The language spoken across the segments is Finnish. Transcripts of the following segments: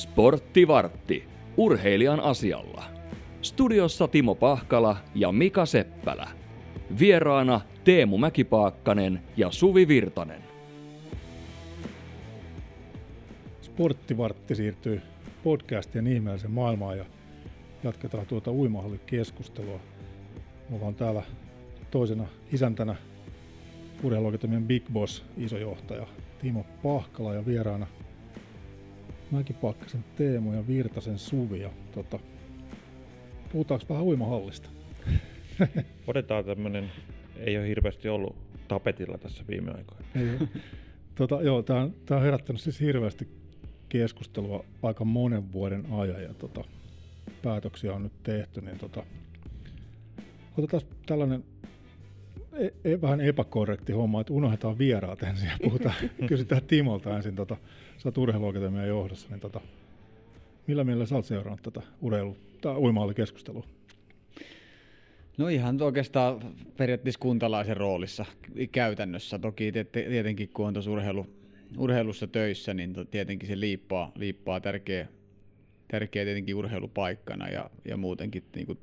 Sporttivartti. Urheilijan asialla. Studiossa Timo Pahkala ja Mika Seppälä. Vieraana Teemu Mäkipaakkanen ja Suvi Virtanen. Sporttivartti siirtyy podcastien ihmeellisen maailmaan ja jatketaan tuota uimahallikeskustelua. Mulla on täällä toisena isäntänä urheiluakatemian Big Boss, iso johtaja Timo Pahkala ja vieraana Mäkipakkasen Teemu ja Virtasen Suvi. Ja, tota, puhutaanko vähän uimahallista? Otetaan tämmönen, ei ole hirveästi ollut tapetilla tässä viime aikoina. Ei, tota, joo, tämä on, tää on herättänyt siis hirveästi keskustelua aika monen vuoden ajan ja tota, päätöksiä on nyt tehty, niin tota, otetaan tällainen e- vähän epäkorrekti homma, että unohdetaan vieraat ensin ja puhutaan, kysytään Timolta ensin, tota, sä oot urheiluakatemian johdossa, niin tota, millä mielellä sä oot seurannut tätä urheilu- tai uimaallikeskustelua? No ihan oikeastaan periaatteessa kuntalaisen roolissa käytännössä. Toki tietenkin kun on tuossa urheilu, urheilussa töissä, niin tietenkin se liippaa, liippaa tärkeä, tärkeä tietenkin urheilupaikkana ja, ja muutenkin niin kuin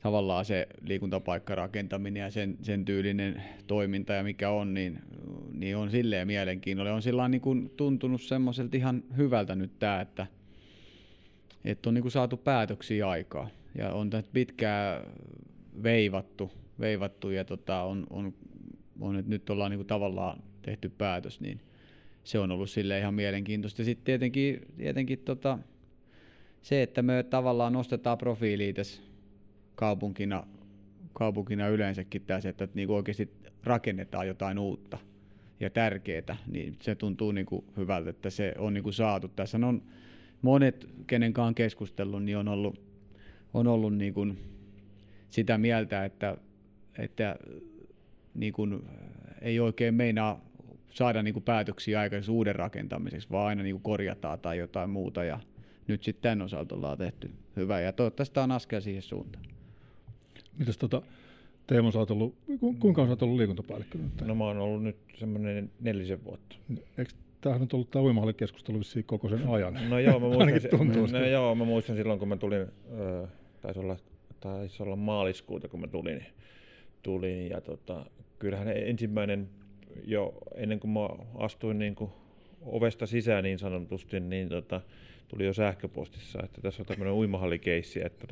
tavallaan se liikuntapaikkarakentaminen ja sen, sen tyylinen toiminta ja mikä on, niin, niin on silleen mielenkiinnolla. On sillä niin kuin tuntunut semmoiselta ihan hyvältä nyt tämä, että, että on niin kuin saatu päätöksiä aikaa. Ja on tätä pitkää veivattu, veivattu ja tota, on, on, on, että nyt ollaan niin kuin tavallaan tehty päätös, niin se on ollut sille ihan mielenkiintoista. Sitten tietenkin, tietenkin tota, se, että me tavallaan nostetaan profiiliin tässä kaupunkina, kaupunkina yleensäkin tässä, että niin oikeasti rakennetaan jotain uutta ja tärkeää, niin se tuntuu niin kuin hyvältä, että se on niin kuin saatu. Tässä on monet, kenen on keskustellut, niin on ollut, on ollut niin kuin sitä mieltä, että, että niin kuin ei oikein meinaa saada niin kuin päätöksiä aikaisemmin uuden rakentamiseksi, vaan aina niin kuin korjataan tai jotain muuta. Ja nyt sitten tämän osalta ollaan tehty hyvä ja toivottavasti tämä on askel siihen suuntaan. Mitäs tota, Teemu, sä oot ollut, ku, kuinka sä oot ollut liikuntapäällikkö nyt? No mä oon ollut nyt semmoinen nelisen vuotta. Eikö tämähän on ollut tämä uimahallikeskustelu vissiin koko sen ajan? No joo, mä muistan, no, joo, mä muistan silloin, kun mä tulin, äh, taisi olla, taisi olla maaliskuuta, kun mä tulin, tulin ja tota, kyllähän ensimmäinen jo ennen kuin mä astuin niin kuin ovesta sisään niin sanotusti, niin tota, tuli jo sähköpostissa, että tässä on tämmöinen uimahallikeissi, että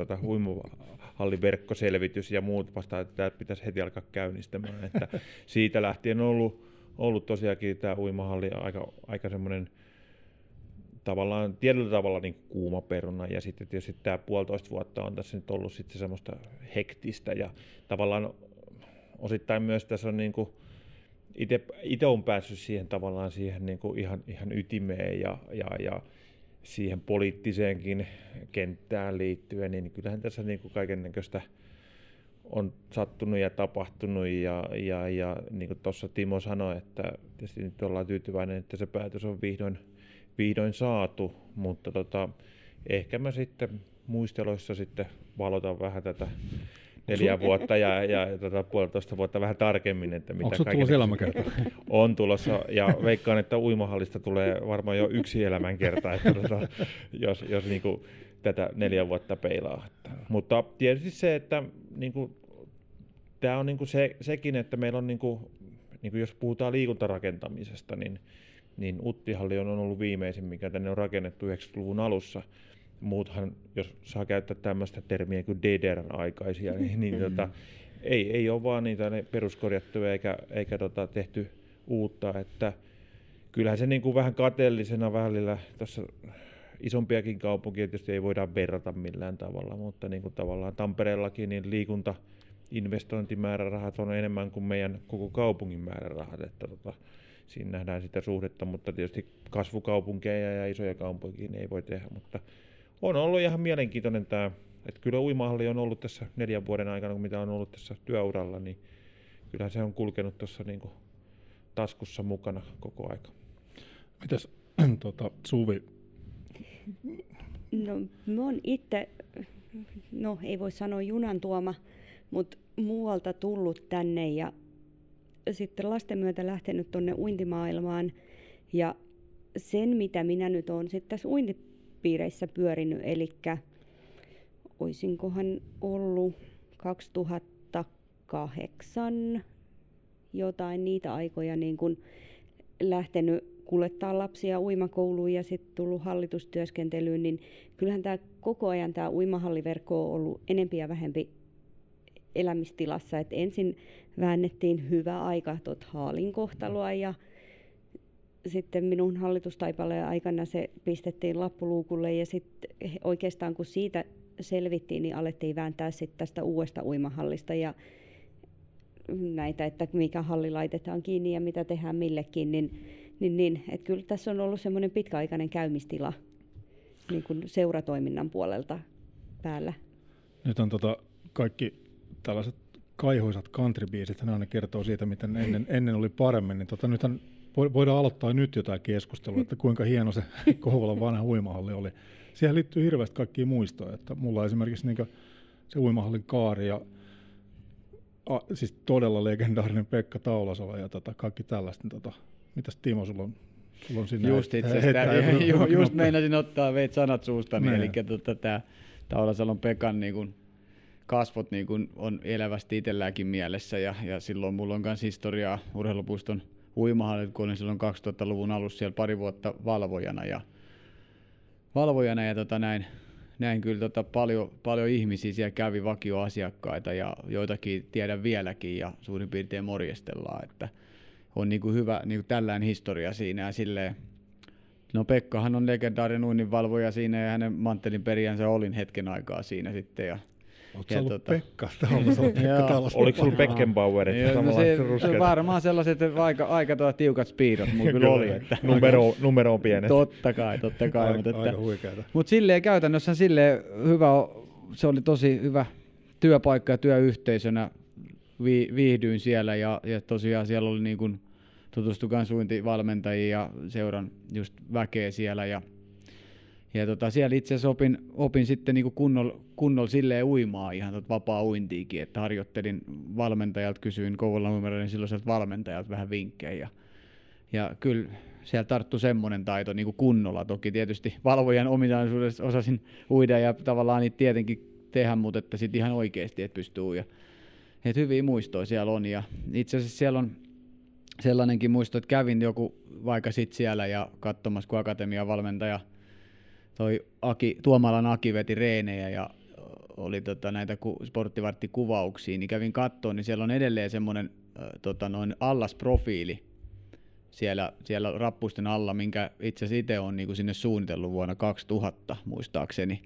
tota, uimahalliverkkoselvitys ja muut vasta, että tämä pitäisi heti alkaa käynnistämään. Että siitä lähtien on ollut, ollut tosiaankin tämä uimahalli aika, aika semmoinen tavallaan tietyllä tavalla niin kuuma peruna ja sitten tietysti tämä puolitoista vuotta on tässä nyt ollut sitten semmoista hektistä ja tavallaan osittain myös tässä on niin kuin itse on päässyt siihen tavallaan siihen niin kuin ihan, ihan ytimeen ja, ja, ja siihen poliittiseenkin kenttään liittyen, niin kyllähän tässä niin kuin kaiken näköistä on sattunut ja tapahtunut. Ja, ja, ja niin kuin tuossa Timo sanoi, että tietysti nyt ollaan tyytyväinen, että se päätös on vihdoin, vihdoin saatu, mutta tota, ehkä mä sitten muisteloissa sitten valotan vähän tätä neljä vuotta ja, ja, ja tota, puolitoista vuotta vähän tarkemmin. Että mitä Onko tulossa elämäkerta? On tulossa ja veikkaan, että uimahallista tulee varmaan jo yksi elämänkerta, että tota, jos, jos niin kuin tätä neljä vuotta peilaa. Että, mutta tietysti se, että niin kuin, tämä on niin kuin se, sekin, että meillä on, niin kuin, niin kuin jos puhutaan liikuntarakentamisesta, niin, niin Uttihalli on ollut viimeisin, mikä tänne on rakennettu 90-luvun alussa – muuthan, jos saa käyttää tämmöistä termiä kuin DDR-aikaisia, niin, niin tota, ei, ei ole vaan niitä ne peruskorjattuja eikä, eikä tota, tehty uutta, että kyllähän se niin kuin vähän kateellisena välillä tässä isompiakin kaupunkia tietysti ei voida verrata millään tavalla, mutta niin kuin tavallaan Tampereellakin niin liikunta investointimäärärahat on enemmän kuin meidän koko kaupungin määrärahat, että tota, siinä nähdään sitä suhdetta, mutta tietysti kasvukaupunkeja ja isoja kaupunkeja ei voi tehdä, mutta on ollut ihan mielenkiintoinen tämä, että kyllä uimahalli on ollut tässä neljän vuoden aikana, kun mitä on ollut tässä työuralla, niin kyllähän se on kulkenut tuossa niin taskussa mukana koko aika. Mitäs tota, Suvi? No, mä oon itse, no ei voi sanoa junan tuoma, mutta muualta tullut tänne ja sitten lasten myötä lähtenyt tuonne uintimaailmaan ja sen, mitä minä nyt olen sitten tässä uinti piireissä pyörinyt, eli oisinkohan ollut 2008 jotain niitä aikoja niin kun lähtenyt kuljettaa lapsia uimakouluun ja sitten tullut hallitustyöskentelyyn, niin kyllähän tämä koko ajan tämä uimahalliverkko on ollut enempi ja vähempi elämistilassa. Et ensin väännettiin hyvä aika tuot haalin kohtaloa ja sitten minun hallitustaipaleen aikana se pistettiin lappuluukulle ja sitten oikeastaan kun siitä selvittiin, niin alettiin vääntää sitten tästä uudesta uimahallista ja näitä, että mikä halli laitetaan kiinni ja mitä tehdään millekin, niin, niin, niin että kyllä tässä on ollut semmoinen pitkäaikainen käymistila niin kuin seuratoiminnan puolelta päällä. Nyt on tota kaikki tällaiset kaihoisat countrybiisit, ne aina kertoo siitä, miten ennen, ennen oli paremmin, niin tota, nythän voidaan aloittaa nyt jotain keskustelua, että kuinka hieno se Kouvolan vanha uimahalli oli. Siihen liittyy hirveästi kaikkia muistoja, että mulla esimerkiksi niin se uimahallin kaari ja a, siis todella legendaarinen Pekka Taulasalo ja tota, kaikki tällaista. Niin tota, mitäs Timo, sulla on, sulla on sinne? Just itse asiassa, ju, just meinasin ottaa veit sanat suustani, niin, eli tota, tämä Taulasalon Pekan niin kun, kasvot niin kun, on elävästi itselläänkin mielessä ja, ja silloin mulla on myös historiaa urheilupuiston uimahallit, kun olin silloin 2000-luvun alussa siellä pari vuotta valvojana ja, valvojana ja tota näin, näin kyllä tota paljon, paljon ihmisiä siellä kävi vakioasiakkaita ja joitakin tiedän vieläkin ja suurin piirtein morjestellaan, että on niin kuin hyvä niin kuin tällainen historia siinä ja silleen, No Pekkahan on legendaarinen uinninvalvoja siinä ja hänen manttelin perijänsä olin hetken aikaa siinä sitten ja Oletko ja tota... Pekka Tallas? Pekka Oliko sulla Beckenbauerit? Joo, no se, se varmaan sellaiset aika, aika tuota tiukat spiidot mulla kyllä oli. Että numero, numero on pienet. Totta kai, totta kai. aika, mutta, että, aika huikeata. Mutta silleen käytännössä silleen hyvä, se oli tosi hyvä työpaikka ja työyhteisönä. Vi, viihdyin siellä ja, ja tosiaan siellä oli niin kuin tutustukan suintivalmentajia ja seuran just väkeä siellä ja ja tota, siellä itse asiassa opin, opin sitten niin kunnolla kunnol silleen uimaa ihan tot vapaa uintiikin, että harjoittelin valmentajalta, kysyin Kouvolan numeroiden silloiselta valmentajalta vähän vinkkejä. Ja, ja kyllä siellä tarttu semmoinen taito niin kunnolla. Toki tietysti valvojan ominaisuudessa osasin uida ja tavallaan niitä tietenkin tehdä, mutta että sitten ihan oikeasti, että pystyy uida. Et hyviä muistoja siellä on ja itse asiassa siellä on sellainenkin muisto, että kävin joku vaikka sitten siellä ja katsomassa, kun akatemian valmentaja – toi Aki, Tuomalan Aki veti reenejä ja oli tota näitä ku, sporttivarttikuvauksia, niin kävin kattoon, niin siellä on edelleen semmoinen äh, tota noin allasprofiili siellä, siellä rappusten alla, minkä itse asiassa itse on niin sinne suunnitellut vuonna 2000 muistaakseni.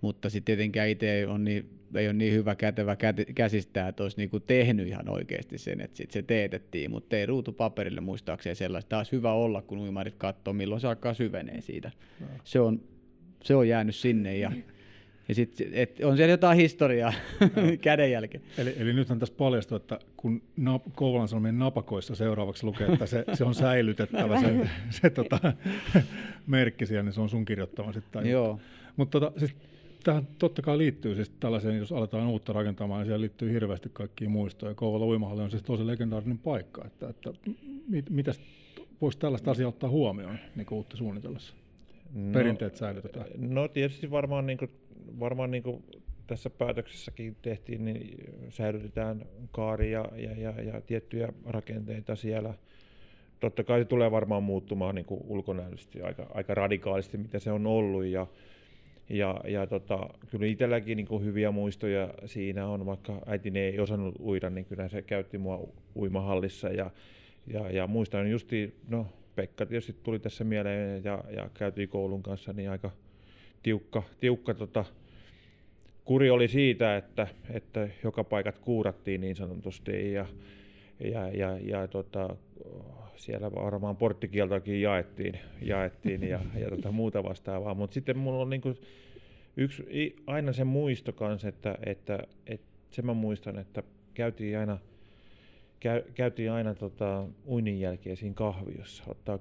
Mutta sitten tietenkään itse on niin, ei ole niin hyvä kätevä käsistää, että olisi niin tehnyt ihan oikeasti sen, että sit se teetettiin, mutta ei ruutu paperille muistaakseni sellaista. Olisi hyvä olla, kun uimarit katsoo, milloin se alkaa syvenee siitä. No. Se on se on jäänyt sinne ja, ja sit, et on siellä jotain historiaa kädenjälkeen. Eli, eli nythän tässä paljastuu, että kun nap, Kouvolan Sanomien napakoissa seuraavaksi lukee, että se, se on säilytettävä se, se tota, merkki siellä, niin se on sun kirjoittama sitten. Joo. Mutta tota, siis tähän totta kai liittyy siis tällaiseen, jos aletaan uutta rakentamaan, niin siellä liittyy hirveästi kaikkia muistoja. Kouvola uimahalli on siis tosi legendaarinen paikka. Että, että mit, mitäs voisi tällaista asiaa ottaa huomioon niin uutta suunnitellessa? No, perinteet säilytetään? No tietysti varmaan, niin kuin, varmaan niin kuin tässä päätöksessäkin tehtiin, niin säilytetään kaari ja, ja, ja, ja tiettyjä rakenteita siellä. Totta kai se tulee varmaan muuttumaan niin kuin ulkonäöllisesti aika, aika radikaalisti, mitä se on ollut. Ja, ja, ja tota, kyllä itselläkin niin hyviä muistoja siinä on, vaikka äitini ei osannut uida, niin kyllä se käytti mua uimahallissa. Ja, ja, ja muistan justi, no Pekka tietysti tuli tässä mieleen ja, ja käytiin koulun kanssa, niin aika tiukka, tiukka tota, kuri oli siitä, että, että joka paikat kuurattiin niin sanotusti ja, ja, ja, ja tota, siellä varmaan porttikieltoakin jaettiin, jaettiin ja, ja tota, muuta vastaavaa, mutta sitten mulla on niinku yksi, aina se muisto kanssa, että, että, että sen mä muistan, että käytiin aina – käy, käytiin aina tota, uinnin jälkeen siinä kahviossa, ottaa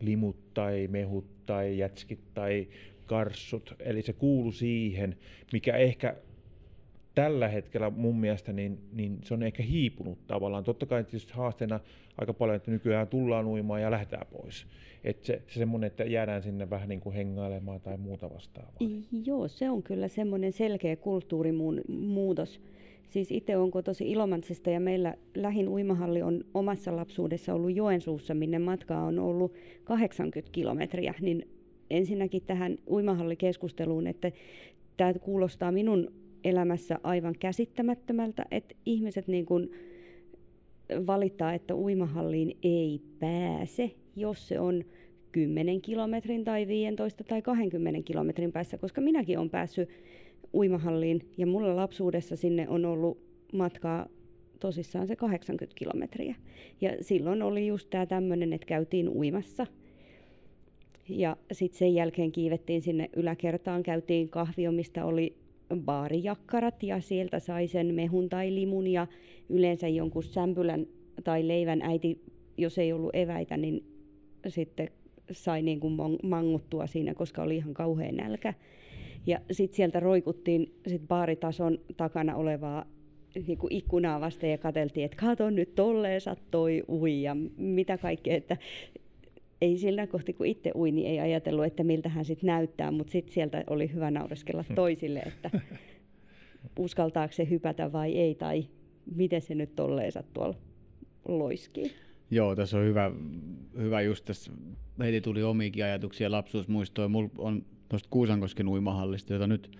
limut tai mehut tai jätskit tai karssut. Eli se kuulu siihen, mikä ehkä tällä hetkellä mun mielestä niin, niin se on ehkä hiipunut tavallaan. Totta kai tietysti haasteena aika paljon, että nykyään tullaan uimaan ja lähdetään pois. Että se, se semmoinen, että jäädään sinne vähän niin kuin hengailemaan tai muuta vastaavaa. Joo, se on kyllä semmoinen selkeä kulttuurimuutos. Siis itse on tosi Ilomantsista ja meillä lähin uimahalli on omassa lapsuudessa ollut Joensuussa, minne matkaa on ollut 80 kilometriä. Niin ensinnäkin tähän uimahallikeskusteluun, että tämä kuulostaa minun elämässä aivan käsittämättömältä, että ihmiset niin kuin valittaa, että uimahalliin ei pääse, jos se on 10 kilometrin tai 15 tai 20 kilometrin päässä, koska minäkin olen päässyt uimahalliin ja mulla lapsuudessa sinne on ollut matkaa tosissaan se 80 kilometriä. Ja silloin oli just tämä tämmöinen, että käytiin uimassa. Ja sitten sen jälkeen kiivettiin sinne yläkertaan, käytiin kahvio, mistä oli baarijakkarat ja sieltä sai sen mehun tai limun ja yleensä jonkun sämpylän tai leivän äiti, jos ei ollut eväitä, niin sitten sai niin kuin manguttua siinä, koska oli ihan kauhean nälkä. Ja sitten sieltä roikuttiin sit baaritason takana olevaa niin kuin ikkunaa vasten ja katseltiin, että kato nyt tolleensa toi ui ja mitä kaikkea, että ei sillä kohti kun itse ui, niin ei ajatellut, että miltä hän sitten näyttää, mutta sitten sieltä oli hyvä naureskella hmm. toisille, että uskaltaako se hypätä vai ei, tai miten se nyt tolleensa tuolla loiskii. Joo, tässä on hyvä, hyvä just tässä, heti tuli omiakin ajatuksia lapsuusmuistoja. Mulla on tuosta Kuusankosken uimahallista, jota nyt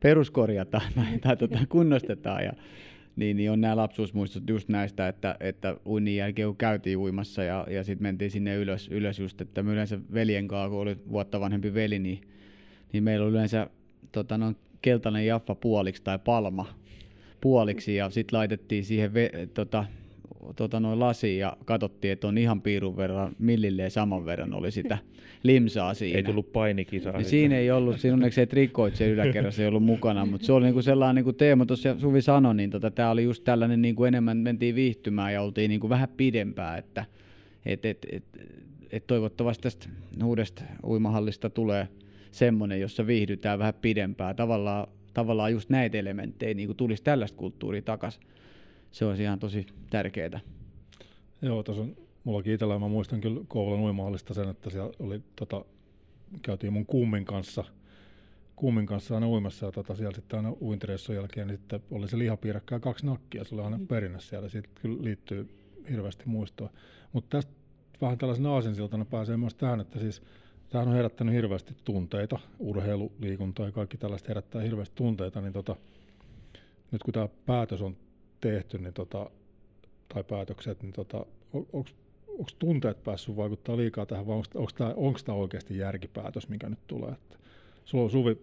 peruskorjataan tai, tai tuota, kunnostetaan. Ja, niin, niin on nämä lapsuusmuistot just näistä, että, että uinnin jälkeen kun käytiin uimassa ja, ja sitten mentiin sinne ylös, ylös just, että me yleensä veljen kanssa, kun oli vuotta vanhempi veli, niin, niin meillä oli yleensä tota, no, keltainen jaffa puoliksi tai palma puoliksi ja sitten laitettiin siihen ve, tota, tota, noin lasiin ja katsottiin, että on ihan piirun verran, millilleen saman verran oli sitä limsaa siinä. Ei tullut painikisaa. Niin siinä ei ollut, siinä onneksi ei trikkoitse yläkerrassa ei ollut mukana, mutta se oli niinku sellainen, niin kuin Teemo tuossa Suvi sanoi, niin tota, tämä oli just tällainen niin kuin enemmän mentiin viihtymään ja oltiin niin kuin vähän pidempää, että et, et, et, et toivottavasti tästä uudesta uimahallista tulee semmoinen, jossa viihdytään vähän pidempää. Tavallaan, tavallaan just näitä elementtejä niin tulisi tällaista kulttuuria takaisin se olisi ihan tosi tärkeää. Joo, tuossa on mullakin itsellä, mä muistan kyllä Kouvolan uimahallista sen, että siellä oli, tota, käytiin mun kummin kanssa, kummin kanssa aina uimassa ja tota, siellä sitten aina uintireissun jälkeen niin sitten oli se lihapiirakka ja kaksi nakkia, se oli aina mm. perinne siellä, siitä kyllä liittyy hirveästi muistoa. Mutta tästä vähän tällaisena aasinsiltana pääsee myös tähän, että siis tämähän on herättänyt hirveästi tunteita, urheilu, liikunta ja kaikki tällaista herättää hirveästi tunteita, niin tota, nyt kun tämä päätös on tehty niin tota, tai päätökset, niin tota, onko tunteet päässyt vaikuttaa liikaa tähän vai onko tämä oikeasti järkipäätös, mikä nyt tulee? Että sulla on Suvi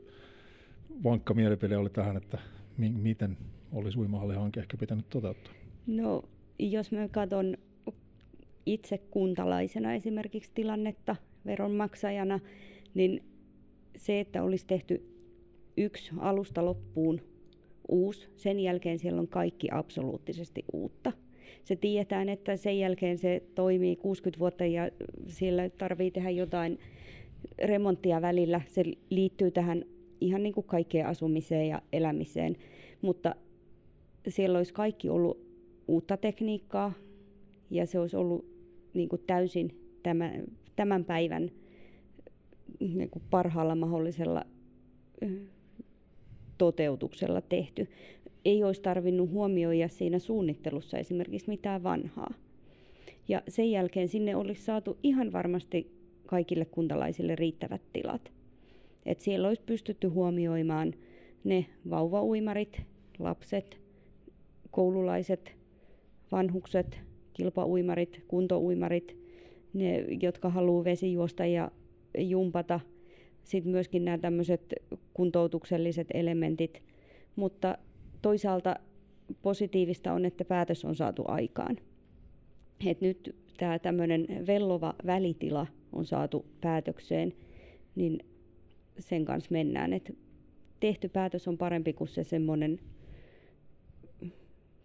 vankka mielipide oli tähän, että mi- miten olisi uimahallihanke ehkä pitänyt toteuttaa? No, jos mä katson itse kuntalaisena esimerkiksi tilannetta veronmaksajana, niin se, että olisi tehty yksi alusta loppuun uusi. Sen jälkeen siellä on kaikki absoluuttisesti uutta. Se tiedetään, että sen jälkeen se toimii 60 vuotta ja siellä tarvii tehdä jotain remonttia välillä. Se liittyy tähän ihan niin kuin kaikkeen asumiseen ja elämiseen, mutta siellä olisi kaikki ollut uutta tekniikkaa ja se olisi ollut niin kuin täysin tämän, tämän päivän niin kuin parhaalla mahdollisella toteutuksella tehty. Ei olisi tarvinnut huomioida siinä suunnittelussa esimerkiksi mitään vanhaa. Ja sen jälkeen sinne olisi saatu ihan varmasti kaikille kuntalaisille riittävät tilat. Et siellä olisi pystytty huomioimaan ne vauvauimarit, lapset, koululaiset, vanhukset, kilpauimarit, kuntouimarit, ne, jotka haluaa vesijuosta ja jumpata – sitten myöskin nämä tämmöiset kuntoutukselliset elementit, mutta toisaalta positiivista on, että päätös on saatu aikaan. Et nyt tämä tämmöinen vellova välitila on saatu päätökseen, niin sen kanssa mennään. Et tehty päätös on parempi kuin se semmoinen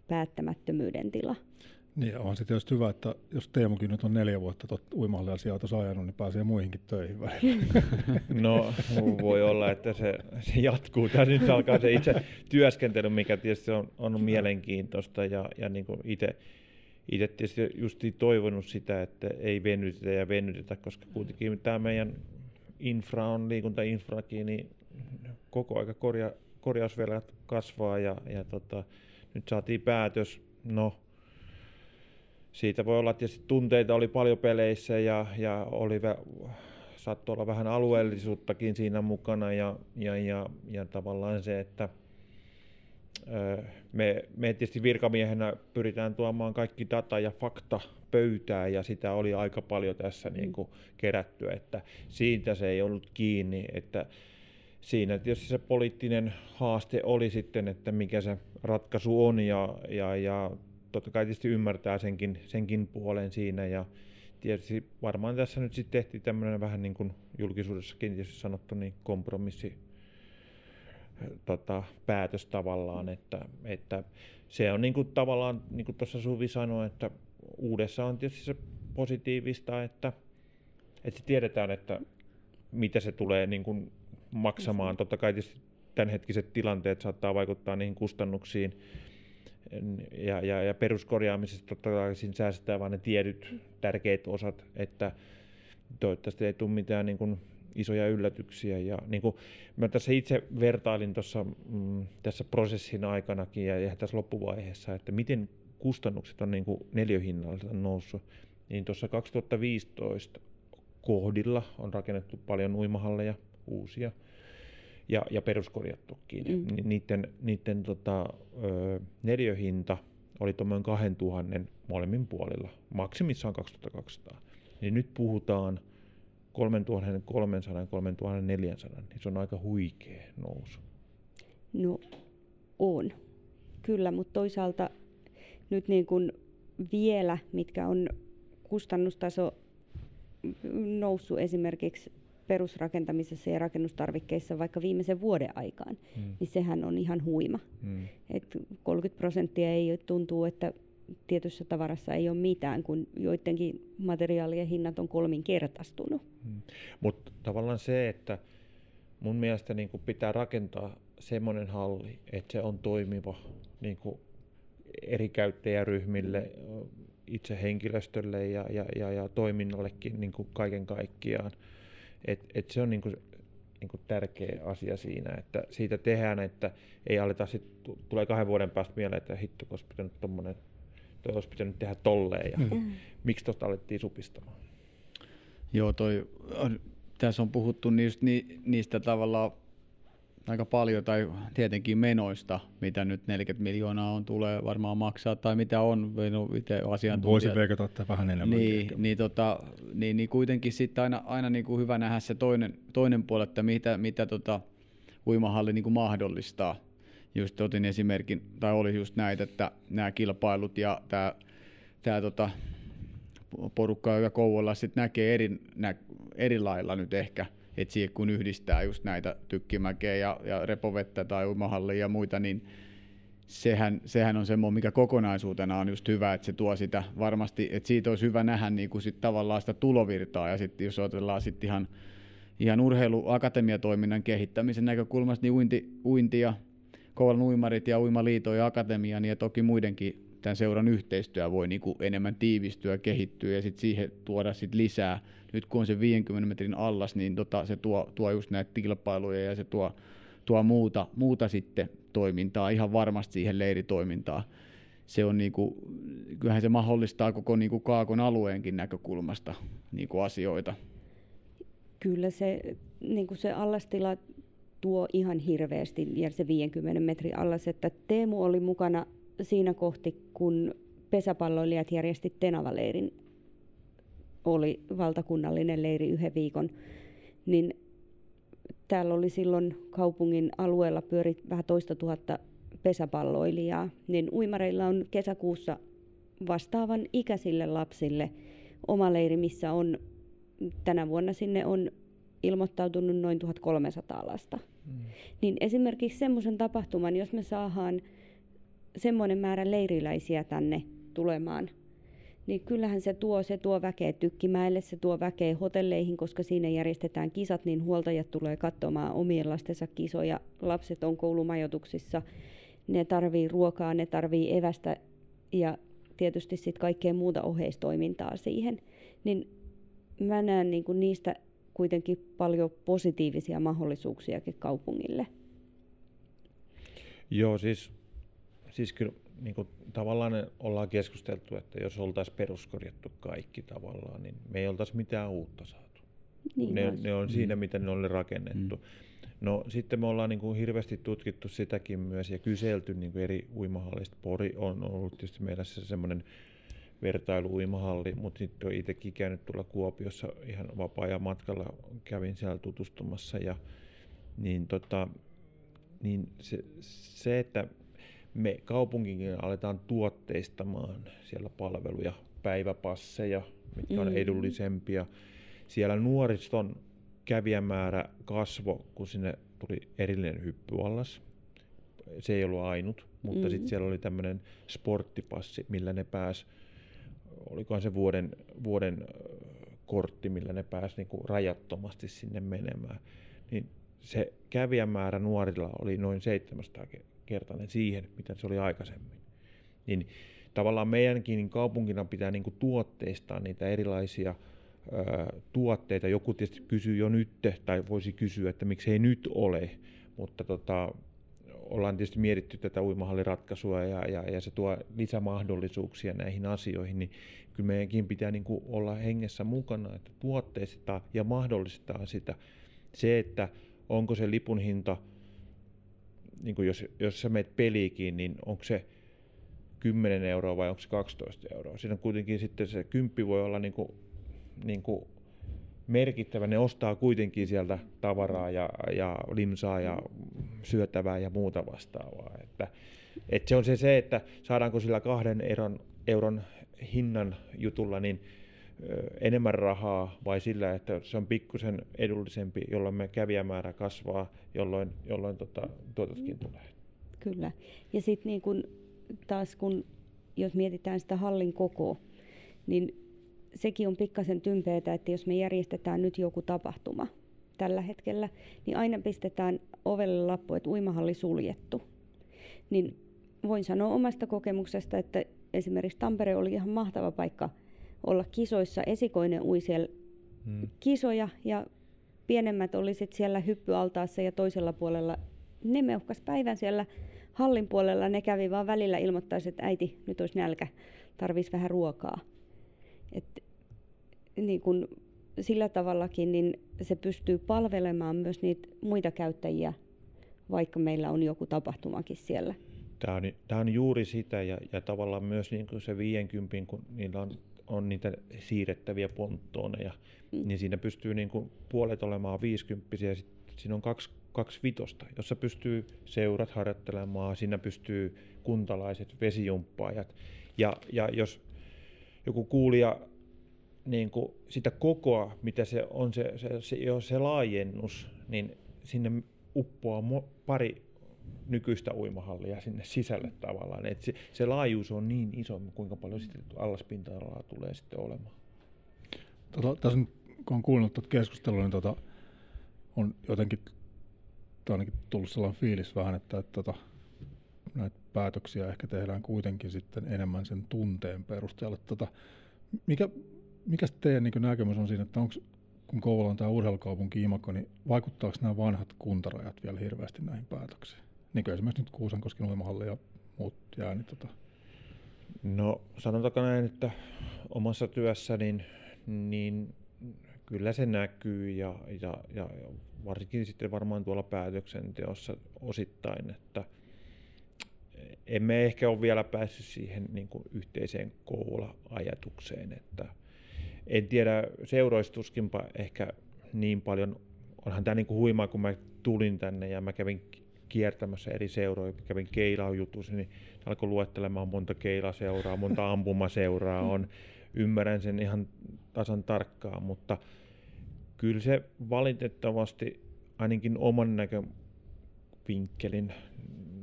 päättämättömyyden tila. Niin, on se tietysti hyvä, että jos Teemukin nyt on neljä vuotta tot uimahallia sieltä ajanut, niin pääsee muihinkin töihin välillä. No, voi olla, että se, se jatkuu. Tässä nyt alkaa se itse työskentely, mikä tietysti on, on mielenkiintoista ja, ja niin itse itse tietysti justi toivonut sitä, että ei venytetä ja venytetä, koska kuitenkin tämä meidän infra on liikuntainfrakin, niin koko aika korja, korjausvelat kasvaa ja, ja tota, nyt saatiin päätös, no siitä voi olla tietysti tunteita oli paljon peleissä ja, ja oli vä- saattoi olla vähän alueellisuuttakin siinä mukana ja, ja, ja, ja tavallaan se, että me, me tietysti virkamiehenä pyritään tuomaan kaikki data ja fakta pöytään ja sitä oli aika paljon tässä niin kuin kerätty, että siitä se ei ollut kiinni, että siinä tietysti se poliittinen haaste oli sitten, että mikä se ratkaisu on ja, ja, ja totta kai tietysti ymmärtää senkin, senkin puolen siinä ja tietysti varmaan tässä nyt sitten tehtiin tämmöinen vähän niin kuin julkisuudessakin tietysti sanottu niin kompromissi tota, päätös tavallaan, että, että se on niin kuin tavallaan, niin kuin tuossa Suvi sanoi, että uudessa on tietysti se positiivista, että, että tiedetään, että mitä se tulee niin kuin maksamaan. Totta kai tietysti tämänhetkiset tilanteet saattaa vaikuttaa niihin kustannuksiin, ja, ja, ja peruskorjaamisesta totta kai siinä säästetään vain ne tiedyt tärkeät osat, että toivottavasti ei tule mitään niin kuin isoja yllätyksiä. Ja niin kuin mä tässä itse vertailin tuossa mm, tässä prosessin aikanakin ja, ja tässä loppuvaiheessa, että miten kustannukset on niin kuin neliöhinnalta noussut. Niin tuossa 2015 kohdilla on rakennettu paljon uimahalleja, uusia, ja, ja peruskorjattukin. Mm. Niiden, niiden tota, ö, neliöhinta oli tuommoinen 2000 molemmin puolilla, maksimissaan 2200. Niin nyt puhutaan 3300 3400, niin se on aika huikea nousu. No on, kyllä, mutta toisaalta nyt niin kuin vielä, mitkä on kustannustaso noussut esimerkiksi perusrakentamisessa ja rakennustarvikkeissa vaikka viimeisen vuoden aikaan, mm. niin sehän on ihan huima. Mm. Et 30 prosenttia ei tuntuu, että tietyssä tavarassa ei ole mitään, kun joidenkin materiaalien hinnat on kolminkertaistunut. Hmm. Mutta tavallaan se, että mun mielestä niin pitää rakentaa semmoinen halli, että se on toimiva niin eri käyttäjäryhmille, itse henkilöstölle ja, ja, ja, ja toiminnallekin niin kaiken kaikkiaan. Et, et se on niin kuin, niin kuin tärkeä asia siinä, että siitä tehdään, että ei aleta sitten, tulee kahden vuoden päästä mieleen, että hitto, olisi pitänyt tuommoinen toi olisi pitänyt tehdä tolleen ja mm. miksi tuosta alettiin supistamaan? Joo, toi, tässä on puhuttu niistä, niistä tavallaan aika paljon, tai tietenkin menoista, mitä nyt 40 miljoonaa on, tulee varmaan maksaa, tai mitä on, no, itse Voisi veikata, että vähän enemmän. Niin, niin, tota, niin, niin kuitenkin sitten aina, aina niin kuin hyvä nähdä se toinen, toinen puoli, että mitä, mitä tota, uimahalli niin kuin mahdollistaa. Just otin esimerkin, tai oli just näitä, että nämä kilpailut ja tämä, tämä tota, porukka, joka Kouvolla sitten näkee eri, nä, eri lailla nyt ehkä, että siihen kun yhdistää just näitä tykkimäkeä ja, ja repovettä tai uimahallia ja muita, niin sehän, sehän on semmoinen, mikä kokonaisuutena on just hyvä, että se tuo sitä varmasti, että siitä olisi hyvä nähdä niin kuin sit tavallaan sitä tulovirtaa. Ja sitten jos ajatellaan sitten ihan, ihan urheiluakatemiatoiminnan kehittämisen näkökulmasta, niin uinti, uinti ja Kouvolan uimarit ja Uimaliito ja Akatemia, niin ja toki muidenkin tämän seuran yhteistyö voi niin kuin enemmän tiivistyä, kehittyä ja sitten siihen tuoda sit lisää. Nyt kun on se 50 metrin allas, niin tota, se tuo, tuo just näitä kilpailuja ja se tuo, tuo muuta, muuta sitten toimintaa, ihan varmasti siihen leiritoimintaan. Se on niinku, kyllähän se mahdollistaa koko niinku Kaakon alueenkin näkökulmasta niinku asioita. Kyllä se, niin se allastila tuo ihan hirveästi ja se 50 metrin allas, että Teemu oli mukana siinä kohti, kun pesäpalloilijat järjesti Tenavaleirin, oli valtakunnallinen leiri yhden viikon, niin täällä oli silloin kaupungin alueella pyöri vähän toista tuhatta pesäpalloilijaa, niin uimareilla on kesäkuussa vastaavan ikäisille lapsille oma leiri, missä on tänä vuonna sinne on ilmoittautunut noin 1300 lasta. Mm. Niin esimerkiksi semmoisen tapahtuman, jos me saadaan semmoinen määrä leiriläisiä tänne tulemaan niin kyllähän se tuo, se tuo väkeä Tykkimäelle, se tuo väkeä hotelleihin, koska siinä järjestetään kisat, niin huoltajat tulee katsomaan omien lastensa kisoja. Lapset on koulumajoituksissa, ne tarvii ruokaa, ne tarvii evästä ja tietysti sitten kaikkea muuta oheistoimintaa siihen. Niin mä näen niin kuin niistä kuitenkin paljon positiivisia mahdollisuuksiakin kaupungille. Joo, siis, siis kyllä niin kuin, tavallaan ollaan keskusteltu, että jos oltaisiin peruskorjattu kaikki tavallaan, niin me ei oltaisi mitään uutta saatu. Niin ne, ne on siinä, mm. miten ne oli rakennettu. Mm. No sitten me ollaan niin kuin hirveästi tutkittu sitäkin myös ja kyselty niin kuin eri uimahallista. Pori on ollut tietysti meillä se semmoinen vertailu-uimahalli, mutta sitten olen itsekin käynyt tuolla Kuopiossa ihan vapaa-ajan matkalla, kävin siellä tutustumassa ja niin, tota, niin se, se, että me kaupunkikin aletaan tuotteistamaan siellä palveluja, päiväpasseja, mitkä on mm. edullisempia. Siellä nuoriston kävijämäärä kasvo, kun sinne tuli erillinen hyppyallas. Se ei ollut ainut, mutta mm. sitten siellä oli tämmöinen sporttipassi, millä ne pääs, olikohan se vuoden, vuoden kortti, millä ne pääsi niinku rajattomasti sinne menemään. Niin se kävijämäärä nuorilla oli noin 700 kertainen siihen, mitä se oli aikaisemmin. Niin tavallaan meidänkin niin kaupunkina pitää niin kuin tuotteistaa niitä erilaisia ö, tuotteita. Joku tietysti kysyy jo nyt, tai voisi kysyä, että miksi ei nyt ole, mutta tota, ollaan tietysti mietitty tätä uimahalliratkaisua ja, ja, ja se tuo lisämahdollisuuksia näihin asioihin, niin kyllä meidänkin pitää niin kuin olla hengessä mukana, että tuotteistetaan ja mahdollistetaan sitä. Se, että onko se lipun hinta – niin kuin jos, jos sä meet peliikin, niin onko se 10 euroa vai onko se 12 euroa? Siinä kuitenkin sitten se kymppi voi olla niin kuin, niin kuin merkittävä. Ne ostaa kuitenkin sieltä tavaraa ja, ja limsaa ja syötävää ja muuta vastaavaa. Että, että se on se, se, että saadaanko sillä kahden euron, euron hinnan jutulla, niin enemmän rahaa vai sillä, että se on pikkusen edullisempi, jolloin me kävijämäärä kasvaa, jolloin, jolloin tota, tuotoskin tulee. Kyllä. Ja sitten niin kun, taas kun, jos mietitään sitä hallin kokoa, niin sekin on pikkasen tympeätä, että jos me järjestetään nyt joku tapahtuma tällä hetkellä, niin aina pistetään ovelle lappu, että uimahalli suljettu. Niin voin sanoa omasta kokemuksesta, että esimerkiksi Tampere oli ihan mahtava paikka – olla kisoissa. Esikoinen ui siellä hmm. kisoja ja pienemmät oli sit siellä hyppyaltaassa ja toisella puolella. Ne meuhkas päivän siellä hallin puolella. Ne kävi vaan välillä ilmoittaisi, että äiti, nyt olisi nälkä, tarvisi vähän ruokaa. Et, niin kun, sillä tavallakin niin se pystyy palvelemaan myös niitä muita käyttäjiä, vaikka meillä on joku tapahtumakin siellä. Tämä on, tämä on juuri sitä ja, ja tavallaan myös niin kuin se 50, kun niillä on on niitä siirrettäviä ponttooneja, mm. niin siinä pystyy niin kuin puolet olemaan 50 ja sitten siinä on kaksi, kaksi vitosta, jossa pystyy seurat harjoittelemaan, siinä pystyy kuntalaiset, vesijumppaajat. Ja, ja jos joku kuulija niin kuin sitä kokoa, mitä se on se, se, se, se laajennus, niin sinne uppoaa pari nykyistä uimahallia sinne sisälle tavallaan. Et se, se laajuus on niin iso, kuinka paljon sitten allaspinta-alaa tulee sitten olemaan. Tota, tässä kun on kuunnellut tuota keskustelua, niin tota, on jotenkin ainakin tullut sellainen fiilis vähän, että, että tota, näitä päätöksiä ehkä tehdään kuitenkin sitten enemmän sen tunteen perusteella. Tota, mikä, mikä teidän niin näkemys on siinä, että onko, kun Kouvola on tämä urheilukaupunki Imako, niin vaikuttaako nämä vanhat kuntarajat vielä hirveästi näihin päätöksiin? Niin kuin esimerkiksi nyt Kuusankosken uimahalli ja muut jää, niin tota... No sanotaanko näin, että omassa työssä niin, niin kyllä se näkyy ja, ja, ja varsinkin sitten varmaan tuolla päätöksenteossa osittain, että emme ehkä ole vielä päässyt siihen niin kuin yhteiseen koula-ajatukseen, että en tiedä, seuroistuskinpa ehkä niin paljon, onhan tämä niin kuin huimaa, kun mä tulin tänne ja mä kävin kiertämässä eri seuroja, kävin keilaujutussa, niin alkoi luettelemaan monta keilaseuraa, monta ampumaseuraa on. Ymmärrän sen ihan tasan tarkkaan, mutta kyllä se valitettavasti ainakin oman näkövinkkelin,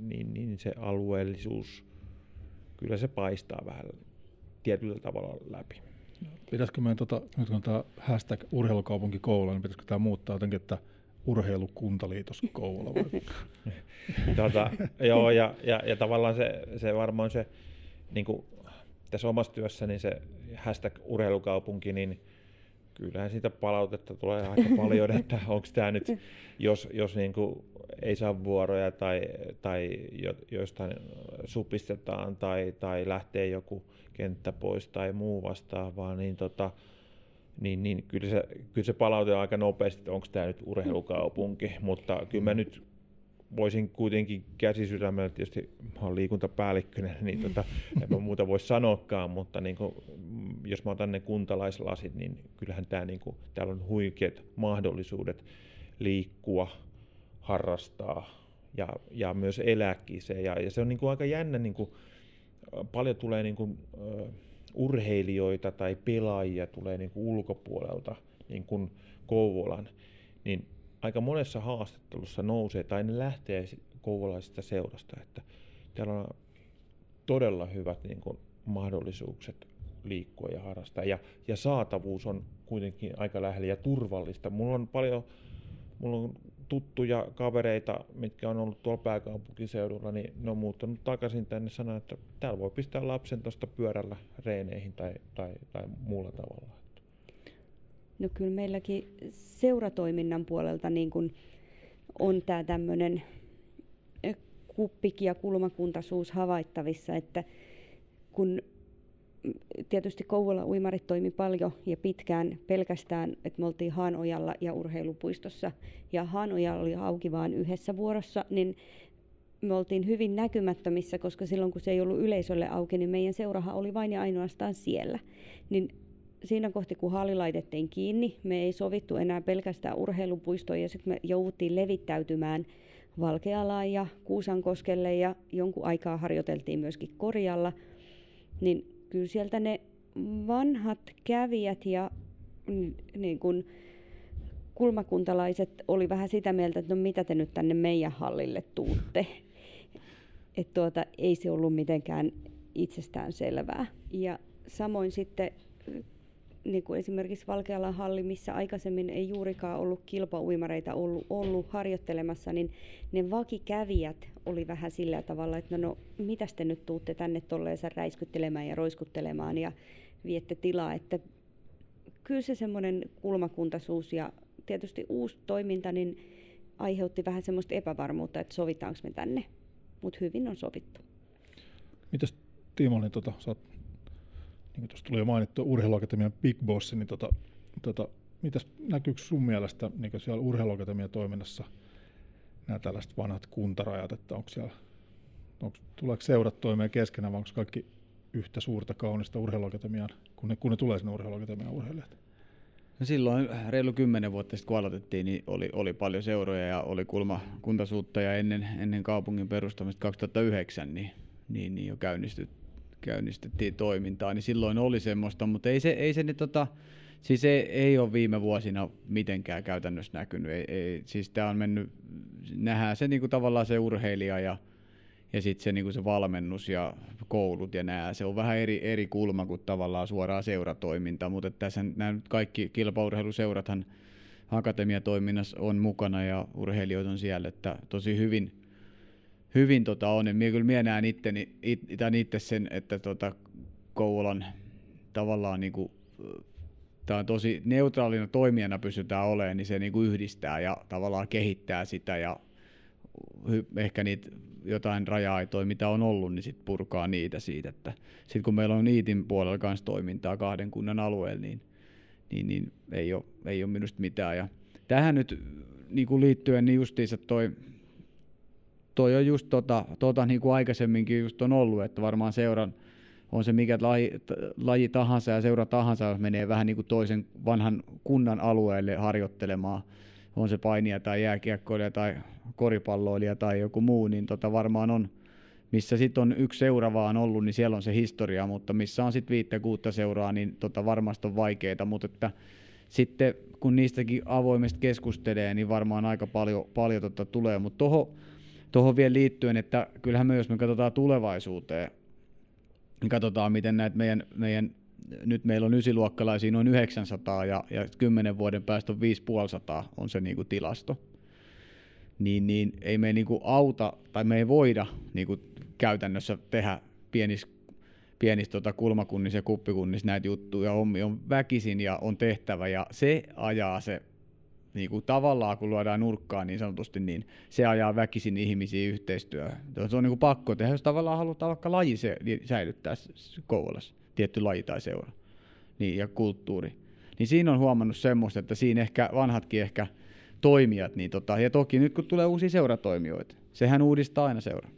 niin, niin se alueellisuus, kyllä se paistaa vähän tietyllä tavalla läpi. Pitäisikö meidän, tota, nyt kun tämä hashtag urheilukaupunki Kouvola, niin pitäisikö tämä muuttaa jotenkin, että urheilukuntaliitos Kouvola tota, joo, ja, ja, ja, tavallaan se, se varmaan se, niin kuin tässä omassa työssäni se hashtag urheilukaupunki, niin kyllähän siitä palautetta tulee aika paljon, että onko tämä nyt, jos, jos niin kuin ei saa vuoroja tai, tai joistain supistetaan tai, tai lähtee joku kenttä pois tai muu vastaavaa, niin, tota, niin, niin kyllä, se, kyllä se palaute aika nopeasti, että onko tämä nyt urheilukaupunki, mutta kyllä mä nyt voisin kuitenkin käsisydämellä, tietysti mä olen liikuntapäällikkönä, niin tota, en mä muuta voi sanoakaan, mutta niin kuin, jos mä otan ne kuntalaislasit, niin kyllähän tämä, niin kuin, täällä on huikeat mahdollisuudet liikkua, harrastaa ja, ja myös elääkin se. Ja, ja se on niin kuin aika jännä, niin kuin, paljon tulee niin kuin, uh, urheilijoita tai pelaajia tulee niin kuin ulkopuolelta niin kuin Kouvolan, niin aika monessa haastattelussa nousee tai ne lähtee kouvolaisesta seurasta, että täällä on todella hyvät niin kuin, mahdollisuukset liikkua ja harrastaa. Ja, ja saatavuus on kuitenkin aika lähellä ja turvallista. Mulla on paljon mulla on tuttuja kavereita, mitkä on ollut tuolla pääkaupunkiseudulla, niin ne on muuttanut takaisin tänne sanoa, että täällä voi pistää lapsen tuosta pyörällä reeneihin tai, tai, tai muulla tavalla. No kyllä meilläkin seuratoiminnan puolelta niin kun on tämä tämmöinen kuppik- ja kulmakuntaisuus havaittavissa, että kun tietysti Kouvola uimarit toimi paljon ja pitkään pelkästään, että me oltiin Haanojalla ja urheilupuistossa. Ja Haanoja oli auki vain yhdessä vuorossa, niin me oltiin hyvin näkymättömissä, koska silloin kun se ei ollut yleisölle auki, niin meidän seuraha oli vain ja ainoastaan siellä. Niin siinä kohti, kun halli laitettiin kiinni, me ei sovittu enää pelkästään urheilupuistoon ja sitten me jouduttiin levittäytymään Valkealaan ja Kuusankoskelle ja jonkun aikaa harjoiteltiin myöskin Korjalla. Niin kyllä sieltä ne vanhat kävijät ja niin kuin kulmakuntalaiset oli vähän sitä mieltä, että no mitä te nyt tänne meidän hallille tuutte. Että tuota, ei se ollut mitenkään itsestään selvää. Ja samoin sitten niin kuin esimerkiksi Valkealan halli, missä aikaisemmin ei juurikaan ollut kilpauimareita ollut, ollut harjoittelemassa, niin ne vakikävijät oli vähän sillä tavalla, että no, no mitä te nyt tuutte tänne tolleensa räiskyttelemään ja roiskuttelemaan ja viette tilaa, että kyllä se semmoinen kulmakuntaisuus ja tietysti uusi toiminta niin aiheutti vähän semmoista epävarmuutta, että sovitaanko me tänne, mutta hyvin on sovittu. Mitäs Timo, niin tota, sä oot niin kuin tuossa tuli jo mainittu urheiluakatemian Big Boss, niin tota, tota, mitäs näkyykö sun mielestä niin siellä urheiluakatemian toiminnassa nämä tällaiset vanhat kuntarajat, että onko siellä, onko, tuleeko seurat toimeen keskenään vai onko kaikki yhtä suurta kaunista urheiluakatemiaan, kun ne, kun ne tulee sinne urheiluakatemian urheilijat? No silloin reilu kymmenen vuotta sitten kun aloitettiin, niin oli, oli paljon seuroja ja oli kulma kuntasuutta ja ennen, ennen kaupungin perustamista 2009 niin, niin, niin jo käynnistyt, käynnistettiin toimintaa, niin silloin oli semmoista, mutta ei se, ei se nyt tota, siis ei, ei ole viime vuosina mitenkään käytännössä näkynyt. Ei, ei, siis tämä on mennyt, nähdään se niinku tavallaan se urheilija ja, ja sitten se, niinku se valmennus ja koulut ja nämä, se on vähän eri, eri kulma kuin tavallaan suoraan seuratoiminta, mutta tässä nämä kaikki kilpaurheiluseurathan akatemiatoiminnassa on mukana ja urheilijat on siellä, että tosi hyvin, hyvin tota on. Ja minä kyllä minä näen itteni, it, itse sen, että tota Kouvolan tavallaan niin kuin, tämä on tosi neutraalina toimijana pystytään olemaan, niin se niin kuin yhdistää ja tavallaan kehittää sitä ja ehkä niitä jotain raja-aitoja, mitä on ollut, niin sit purkaa niitä siitä. Että sitten kun meillä on Iitin puolella kanssa toimintaa kahden kunnan alueella, niin, niin, niin ei, ole, ei ole minusta mitään. Ja tähän nyt niin kuin liittyen, niin justiinsa toi toi on just tota, tota niin kuin aikaisemminkin just on ollut, että varmaan seuran, on se mikä laji, laji tahansa ja seura tahansa, jos menee vähän niin kuin toisen vanhan kunnan alueelle harjoittelemaan, on se painia tai jääkiekkoilija tai koripalloilija tai joku muu, niin tota varmaan on, missä sitten on yksi seura vaan ollut, niin siellä on se historia, mutta missä on sitten viittä kuutta seuraa, niin tota varmasti on vaikeaa, mutta että sitten kun niistäkin avoimesti keskustelee, niin varmaan aika paljon, paljon tota tulee, mutta tuohon tuohon vielä liittyen, että kyllähän me, jos me katsotaan tulevaisuuteen, katsotaan miten näitä meidän, meidän nyt meillä on ysiluokkalaisia noin 900 ja, ja 10 vuoden päästä on 5500 on se niin kuin tilasto. Niin, niin ei me niin kuin auta tai me ei voida niin kuin käytännössä tehdä pienissä pienis, tota, kulmakunnissa ja kuppikunnissa näitä juttuja on, on väkisin ja on tehtävä ja se ajaa se niin kuin tavallaan kun luodaan nurkkaa niin sanotusti, niin se ajaa väkisin ihmisiä yhteistyöhön. Se on niin kuin pakko tehdä, jos tavallaan halutaan vaikka laji se, niin säilyttää Kouvolassa, tietty laji tai seura niin, ja kulttuuri. Niin siinä on huomannut semmoista, että siinä ehkä vanhatkin ehkä toimijat, niin tota, ja toki nyt kun tulee uusia seuratoimijoita, sehän uudistaa aina seura.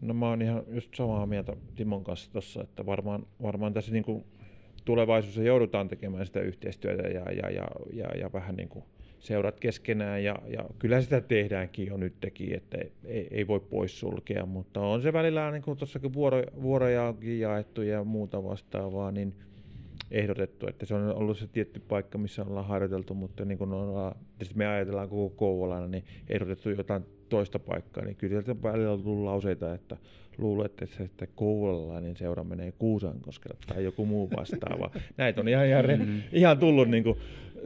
No mä oon ihan just samaa mieltä Timon kanssa tuossa, että varmaan, varmaan tässä niin kuin tulevaisuudessa joudutaan tekemään sitä yhteistyötä ja, ja, ja, ja, ja vähän niin kuin seurat keskenään ja, ja kyllä sitä tehdäänkin jo nyt teki, että ei, ei voi poissulkea, mutta on se välillä niin kuin tuossakin vuoro, vuoroja jaettu ja muuta vastaavaa, niin ehdotettu, että se on ollut se tietty paikka, missä ollaan harjoiteltu, mutta niin kuin ollaan, me ajatellaan koko Kouvolana, niin ehdotettu jotain toista paikkaa, niin kyllä sieltä välillä on tullut lauseita, että luulet, että se että kouvolalainen seura menee Kuusankoskelle tai joku muu vastaava. Näitä on ihan, ihan, mm-hmm. ihan tullut niin kuin,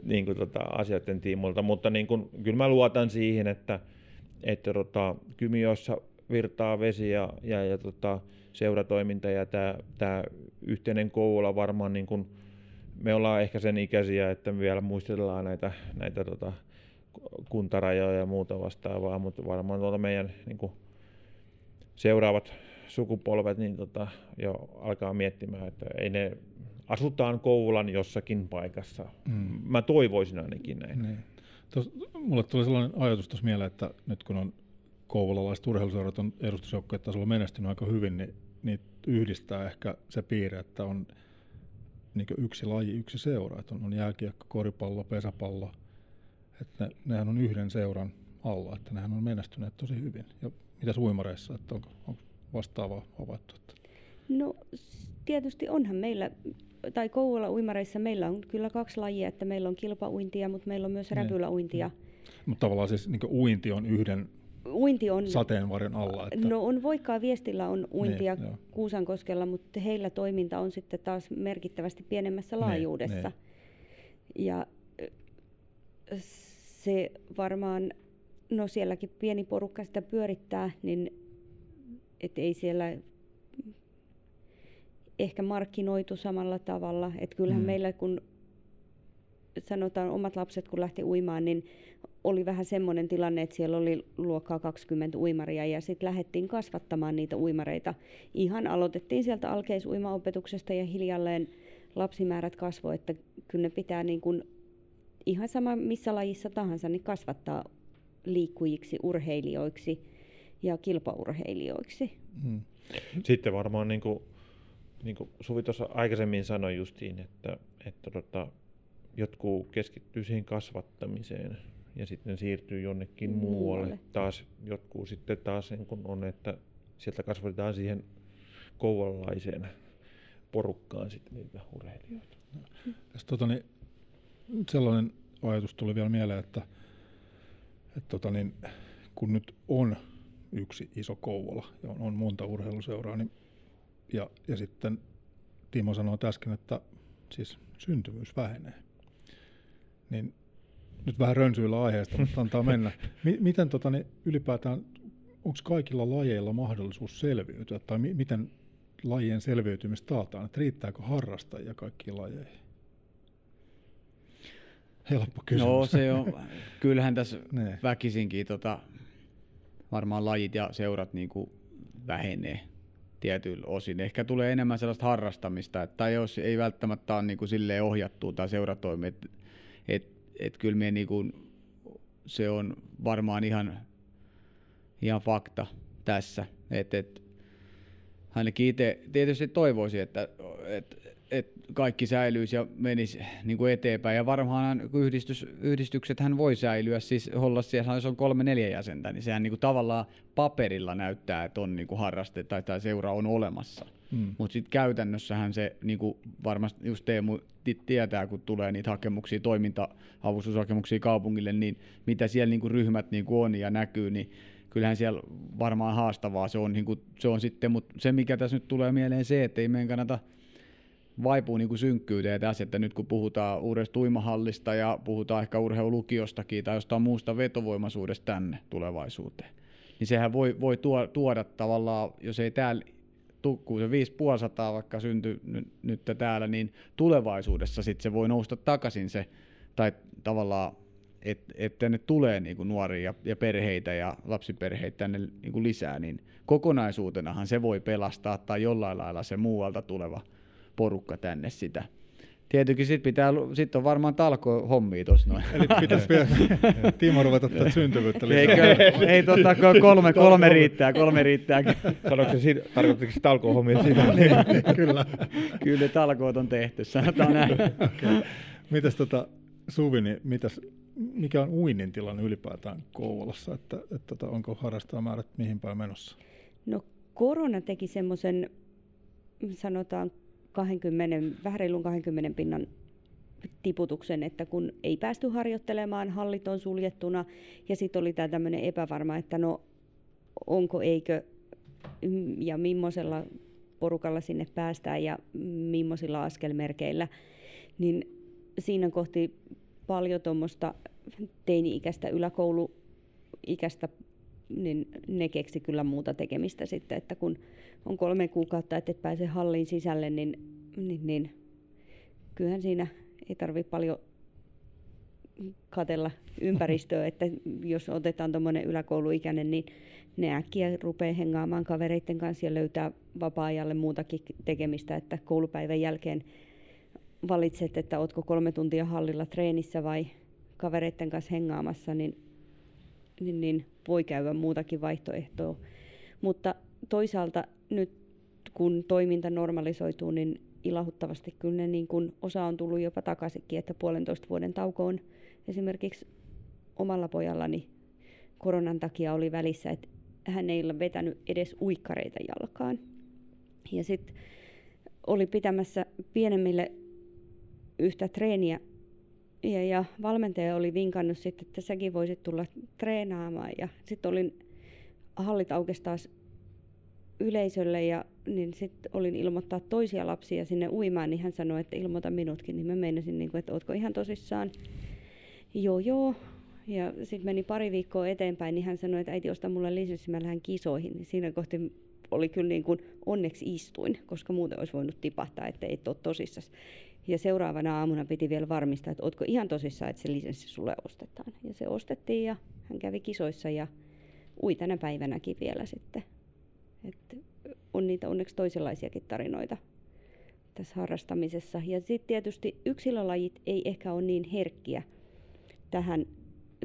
niin kuin tota, asioiden tiimolta, mutta niin kuin, kyllä mä luotan siihen, että, että tota, Kymiossa virtaa vesi ja, ja, ja tota, seuratoiminta ja tämä, yhteinen Kouvola varmaan niin kuin, me ollaan ehkä sen ikäisiä, että me vielä muistellaan näitä, näitä tota, kuntarajoja ja muuta vastaavaa, mutta varmaan tuolta meidän niin kuin, seuraavat sukupolvet niin tota, jo alkaa miettimään, että ei ne asutaan Kouvolan jossakin paikassa. Mm. Mä toivoisin ainakin näin. Niin. Tos, mulle tuli sellainen ajatus tuossa mieleen, että nyt kun on kouvolalaiset urheiluseurat on edustusjoukkojen tasolla menestynyt aika hyvin, niin, niin yhdistää ehkä se piirre, että on niin yksi laji, yksi seura. Että on, on jääkiekko, koripallo, pesäpallo. Että ne, nehän on yhden seuran alla, että nehän on menestyneet tosi hyvin. Ja mitä uimareissa, että onko, onko vastaavaa havaittu? Että... No tietysti onhan meillä, tai Kouvola uimareissa meillä on kyllä kaksi lajia, että meillä on kilpauintia, mutta meillä on myös niin. räpyläuintia. Mutta tavallaan siis niin uinti on yhden uinti on, sateenvarjon alla. Että... No on Voikkaa viestillä on uintia niin, Kuusankoskella, mutta heillä toiminta on sitten taas merkittävästi pienemmässä niin, laajuudessa. Niin. Ja se varmaan, no sielläkin pieni porukka sitä pyörittää, niin et ei siellä ehkä markkinoitu samalla tavalla. Että kyllähän mm. meillä kun sanotaan omat lapset kun lähti uimaan, niin oli vähän semmoinen tilanne, että siellä oli luokkaa 20 uimaria ja sitten lähdettiin kasvattamaan niitä uimareita. Ihan aloitettiin sieltä alkeisuimaopetuksesta ja hiljalleen lapsimäärät kasvoi, että kyllä ne pitää niin kuin ihan sama missä lajissa tahansa niin kasvattaa liikkujiksi, urheilijoiksi ja kilpaurheilijoiksi. Hmm. Sitten varmaan niin kuin, niin kuin Suvi tuossa aikaisemmin sanoi justiin, että, että tota, jotkut keskittyy siihen kasvattamiseen ja sitten siirtyy jonnekin muualle. muualle. Taas jotkut sitten taas sen kun on, että sieltä kasvatetaan siihen kouvolalaiseen porukkaan sitten niitä urheilijoita. Ja tota, niin, sellainen ajatus tuli vielä mieleen, että, että tota, niin, kun nyt on yksi iso Kouvola ja on, on monta urheiluseuraa, niin, ja, ja sitten Timo sanoi äsken, että siis syntyvyys vähenee. Niin nyt vähän rönsyillä aiheesta, mutta antaa mennä. M- miten tota, niin ylipäätään, onko kaikilla lajeilla mahdollisuus selviytyä, tai mi- miten lajien selviytymistä taataan, että riittääkö harrastajia kaikkiin lajeihin? Helppo kysymys. No se on, kyllähän tässä ne. väkisinkin tota, varmaan lajit ja seurat niin kuin vähenee tietyillä osin. Ehkä tulee enemmän sellaista harrastamista, että, tai jos ei välttämättä ole niin kuin silleen ohjattua tai seuratoimi, että et, et kyllä me niin kuin, se on varmaan ihan, ihan fakta tässä. Et, et, ainakin itse tietysti toivoisin, että, että et kaikki säilyisi ja menisi niin kuin eteenpäin. Ja varmaan yhdistys, yhdistykset hän voi säilyä, siis Hollassa jos on kolme neljä jäsentä, niin sehän niin kuin tavallaan paperilla näyttää, että on niin kuin harraste tai, tai seura on olemassa. Mm. Mutta sitten käytännössähän se niin kuin varmasti just Teemu tietää, kun tulee niitä hakemuksia, toiminta-avustushakemuksia kaupungille, niin mitä siellä niin kuin ryhmät niin kuin on ja näkyy, niin kyllähän siellä varmaan haastavaa se on, niin kuin, se on sitten, mutta se mikä tässä nyt tulee mieleen se, että ei meidän kannata vaipuu niin kuin synkkyyteen tässä, että nyt kun puhutaan uudesta uimahallista ja puhutaan ehkä urheilulukiostakin tai jostain muusta vetovoimaisuudesta tänne tulevaisuuteen, niin sehän voi, voi tuoda tavallaan, jos ei täällä tukkuu se 5500 vaikka syntyi nyt, täällä, niin tulevaisuudessa sitten se voi nousta takaisin se, tai tavallaan, että et tänne tulee niinku nuoria ja, ja perheitä ja lapsiperheitä tänne niinku lisää, niin kokonaisuutenahan se voi pelastaa tai jollain lailla se muualta tuleva porukka tänne sitä. Tietenkin sit pitää, sit on varmaan talko hommia tuossa noin. Eli pitäisi vielä Timo ruveta tätä syntyvyyttä lisää. Ei, ei totta, kolme, kolme riittää, kolme riittää. Sanoitko se, tarkoittiko se talko hommia siinä? Kyllä. Kyllä ne talkoot on tehty, sanotaan näin. Okay. Mitäs tota, Suvi, niin mitäs, mikä on uinnin tilanne ylipäätään Kouvolassa, että, että, että tota, onko harrastajamäärät mihin päin menossa? No korona teki semmoisen, sanotaan 20, vähän reilun 20 pinnan tiputuksen, että kun ei päästy harjoittelemaan, hallit on suljettuna ja sitten oli tämä tämmöinen epävarma, että no onko eikö ja millaisella porukalla sinne päästään ja millaisilla askelmerkeillä, niin siinä kohti paljon tuommoista teini-ikäistä yläkouluikäistä niin ne keksi kyllä muuta tekemistä sitten, että kun on kolme kuukautta, että et pääse halliin sisälle, niin, niin, niin kyllähän siinä ei tarvitse paljon katella ympäristöä, että jos otetaan tuommoinen yläkouluikäinen, niin ne äkkiä rupeaa hengaamaan kavereiden kanssa ja löytää vapaa-ajalle muutakin tekemistä, että koulupäivän jälkeen valitset, että ootko kolme tuntia hallilla treenissä vai kavereiden kanssa hengaamassa, niin niin, niin voi käydä muutakin vaihtoehtoa. Mutta toisaalta nyt kun toiminta normalisoituu, niin ilahuttavasti kyllä ne niin kun osa on tullut jopa takaisinkin, että puolentoista vuoden tauko on esimerkiksi omalla pojallani koronan takia oli välissä, että hän ei ole vetänyt edes uikkareita jalkaan. Ja sitten oli pitämässä pienemmille yhtä treeniä ja, ja valmentaja oli vinkannut sitten, että säkin voisit tulla treenaamaan. Ja sitten olin hallit aukesi taas yleisölle ja niin sitten olin ilmoittaa toisia lapsia sinne uimaan, niin hän sanoi, että ilmoita minutkin. Niin mä meinasin, niin kuin, että ootko ihan tosissaan? Joo, joo. Ja sitten meni pari viikkoa eteenpäin, niin hän sanoi, että äiti osta mulle lisenssi, mä lähden kisoihin. Niin siinä kohti oli kyllä niin kuin onneksi istuin, koska muuten olisi voinut tipahtaa, että et ole tosissaan. Ja seuraavana aamuna piti vielä varmistaa, että oletko ihan tosissaan, että se lisenssi sulle ostetaan. Ja se ostettiin ja hän kävi kisoissa ja ui tänä päivänäkin vielä sitten. Et on niitä onneksi toisenlaisiakin tarinoita tässä harrastamisessa. Ja sitten tietysti yksilölajit ei ehkä ole niin herkkiä tähän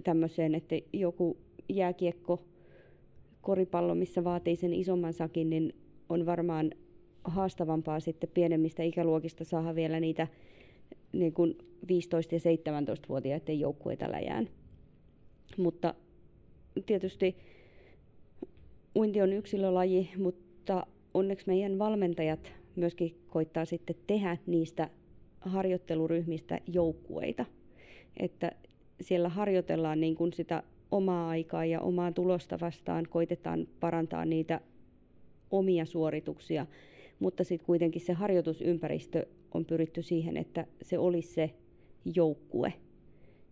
tämmöiseen, että joku jääkiekko, koripallo, missä vaatii sen isomman sakin, niin on varmaan haastavampaa sitten pienemmistä ikäluokista saada vielä niitä niin kuin 15- ja 17-vuotiaiden joukkueita läjään. Mutta tietysti uinti on yksilölaji, mutta onneksi meidän valmentajat myöskin koittaa sitten tehdä niistä harjoitteluryhmistä joukkueita. Että siellä harjoitellaan niin kuin sitä omaa aikaa ja omaa tulosta vastaan, koitetaan parantaa niitä omia suorituksia mutta sitten kuitenkin se harjoitusympäristö on pyritty siihen, että se olisi se joukkue,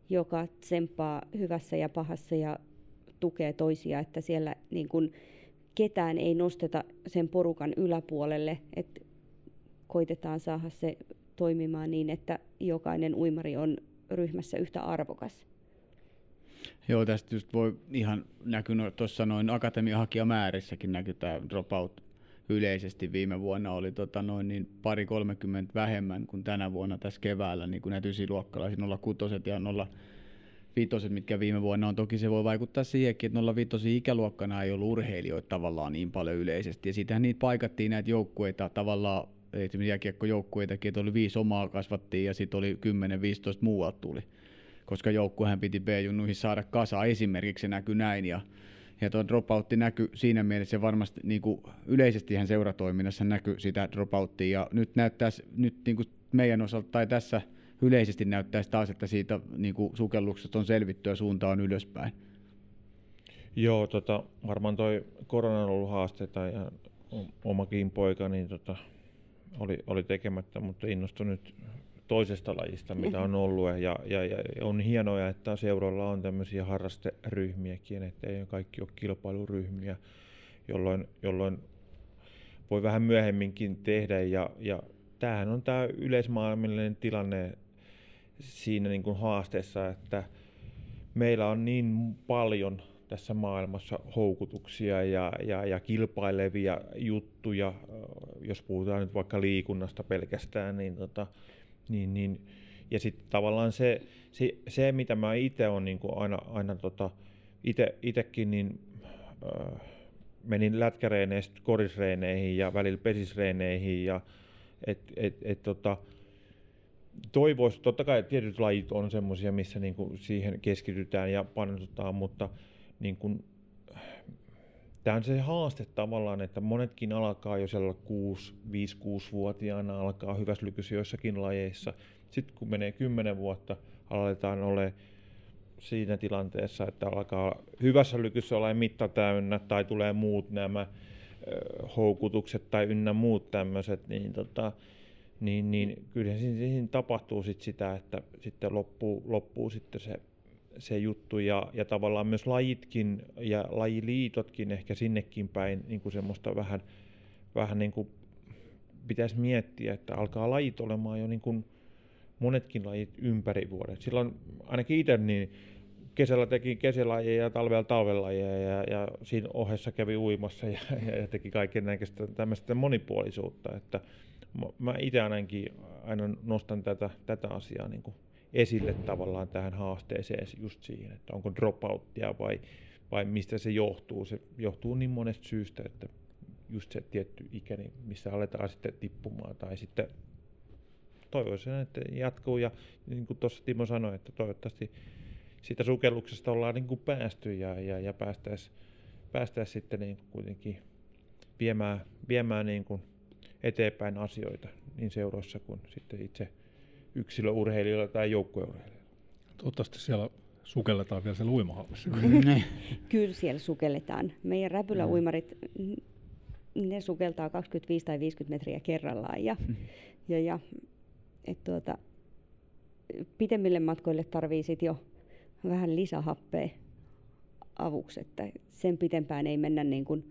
joka tsemppaa hyvässä ja pahassa ja tukee toisia, että siellä niin kun ketään ei nosteta sen porukan yläpuolelle, että koitetaan saada se toimimaan niin, että jokainen uimari on ryhmässä yhtä arvokas. Joo, tästä just voi ihan näkyä tuossa noin akatemiahakijamäärissäkin näkyy tämä dropout yleisesti viime vuonna oli tota noin niin pari 30 vähemmän kuin tänä vuonna tässä keväällä, niin kuin näitä ysiluokkalaisia 06 ja 05, mitkä viime vuonna on. Toki se voi vaikuttaa siihenkin, että 05 ikäluokkana ei ollut urheilijoita tavallaan niin paljon yleisesti. Ja siitähän niitä paikattiin näitä joukkueita tavallaan, esimerkiksi jääkiekkojoukkueitakin, että oli viisi omaa kasvattiin ja sitten oli 10-15 muualta tuli. Koska joukkuehän piti B-junnuihin saada kasa esimerkiksi, se näkyy näin. Ja ja tuo dropoutti näkyy siinä mielessä varmasti niin kuin yleisesti ihan seuratoiminnassa näkyy sitä dropouttia. Ja nyt näyttäisi nyt niin kuin meidän osalta tai tässä yleisesti näyttäisi taas, että siitä niin kuin sukelluksesta on selvitty ja suunta on ylöspäin. Joo, tota, varmaan toi korona on ollut haasteita ja omakin poika niin tota, oli, oli tekemättä, mutta innostui nyt toisesta lajista, mitä on ollut. Ja, ja, ja on hienoa, että seuroilla on tämmöisiä harrasteryhmiäkin, että ei kaikki ole kilpailuryhmiä, jolloin, jolloin voi vähän myöhemminkin tehdä. Ja, ja tämähän on tämä yleismaailmallinen tilanne siinä niin kuin haasteessa, että meillä on niin paljon tässä maailmassa houkutuksia ja, ja, ja kilpailevia juttuja, jos puhutaan nyt vaikka liikunnasta pelkästään, niin, tota, niin, niin. Ja sitten tavallaan se, se, se, mitä mä itse olen niin aina, aina tota, itsekin, niin äh, menin lätkäreeneistä korisreeneihin ja välillä pesisreeneihin ja et, et, et, tota, toivoisi, totta kai tietyt lajit on semmoisia, missä niin kuin siihen keskitytään ja panostetaan, mutta niin kuin, tämä on se haaste tavallaan, että monetkin alkaa jo siellä 5-6-vuotiaana alkaa hyväslykyssä joissakin lajeissa. Sitten kun menee 10 vuotta, aletaan ole siinä tilanteessa, että alkaa hyvässä lykyssä olla mitta täynnä tai tulee muut nämä houkutukset tai ynnä muut tämmöiset, niin, tota, niin, niin kyllä siinä, siinä tapahtuu sit sitä, että sitten loppuu, loppuu sitten se, se juttu ja, ja tavallaan myös lajitkin ja lajiliitotkin ehkä sinnekin päin niin kuin semmoista vähän, vähän niin kuin pitäisi miettiä, että alkaa lajit olemaan jo niin kuin monetkin lajit ympäri vuoden. Silloin ainakin itse niin kesällä teki kesälajeja ja talvella talvelajeja ja, ja siinä ohessa kävi uimassa ja, ja teki kaiken näköistä tämmöistä monipuolisuutta. Että mä itse ainakin aina nostan tätä, tätä asiaa niin kuin esille tavallaan tähän haasteeseen just siihen, että onko dropouttia vai, vai mistä se johtuu. Se johtuu niin monesta syystä, että just se tietty ikä, niin missä aletaan sitten tippumaan tai sitten toivoisin, että jatkuu ja niin kuin tuossa Timo sanoi, että toivottavasti siitä sukelluksesta ollaan niin kuin päästy ja, ja, ja päästäisiin päästäis sitten niin kuitenkin viemään, viemään niin kuin eteenpäin asioita niin seuroissa kuin sitten itse yksilöurheilijoilla tai joukkueurheilijoilla. Toivottavasti siellä sukelletaan vielä siellä uimahallissa. Kyllä siellä sukelletaan. Meidän räpyläuimarit, ne sukeltaa 25 tai 50 metriä kerrallaan. Ja, mm. ja, ja et tuota, pitemmille matkoille tarvii sit jo vähän lisähappea avuksi, että sen pitempään ei mennä niin kuin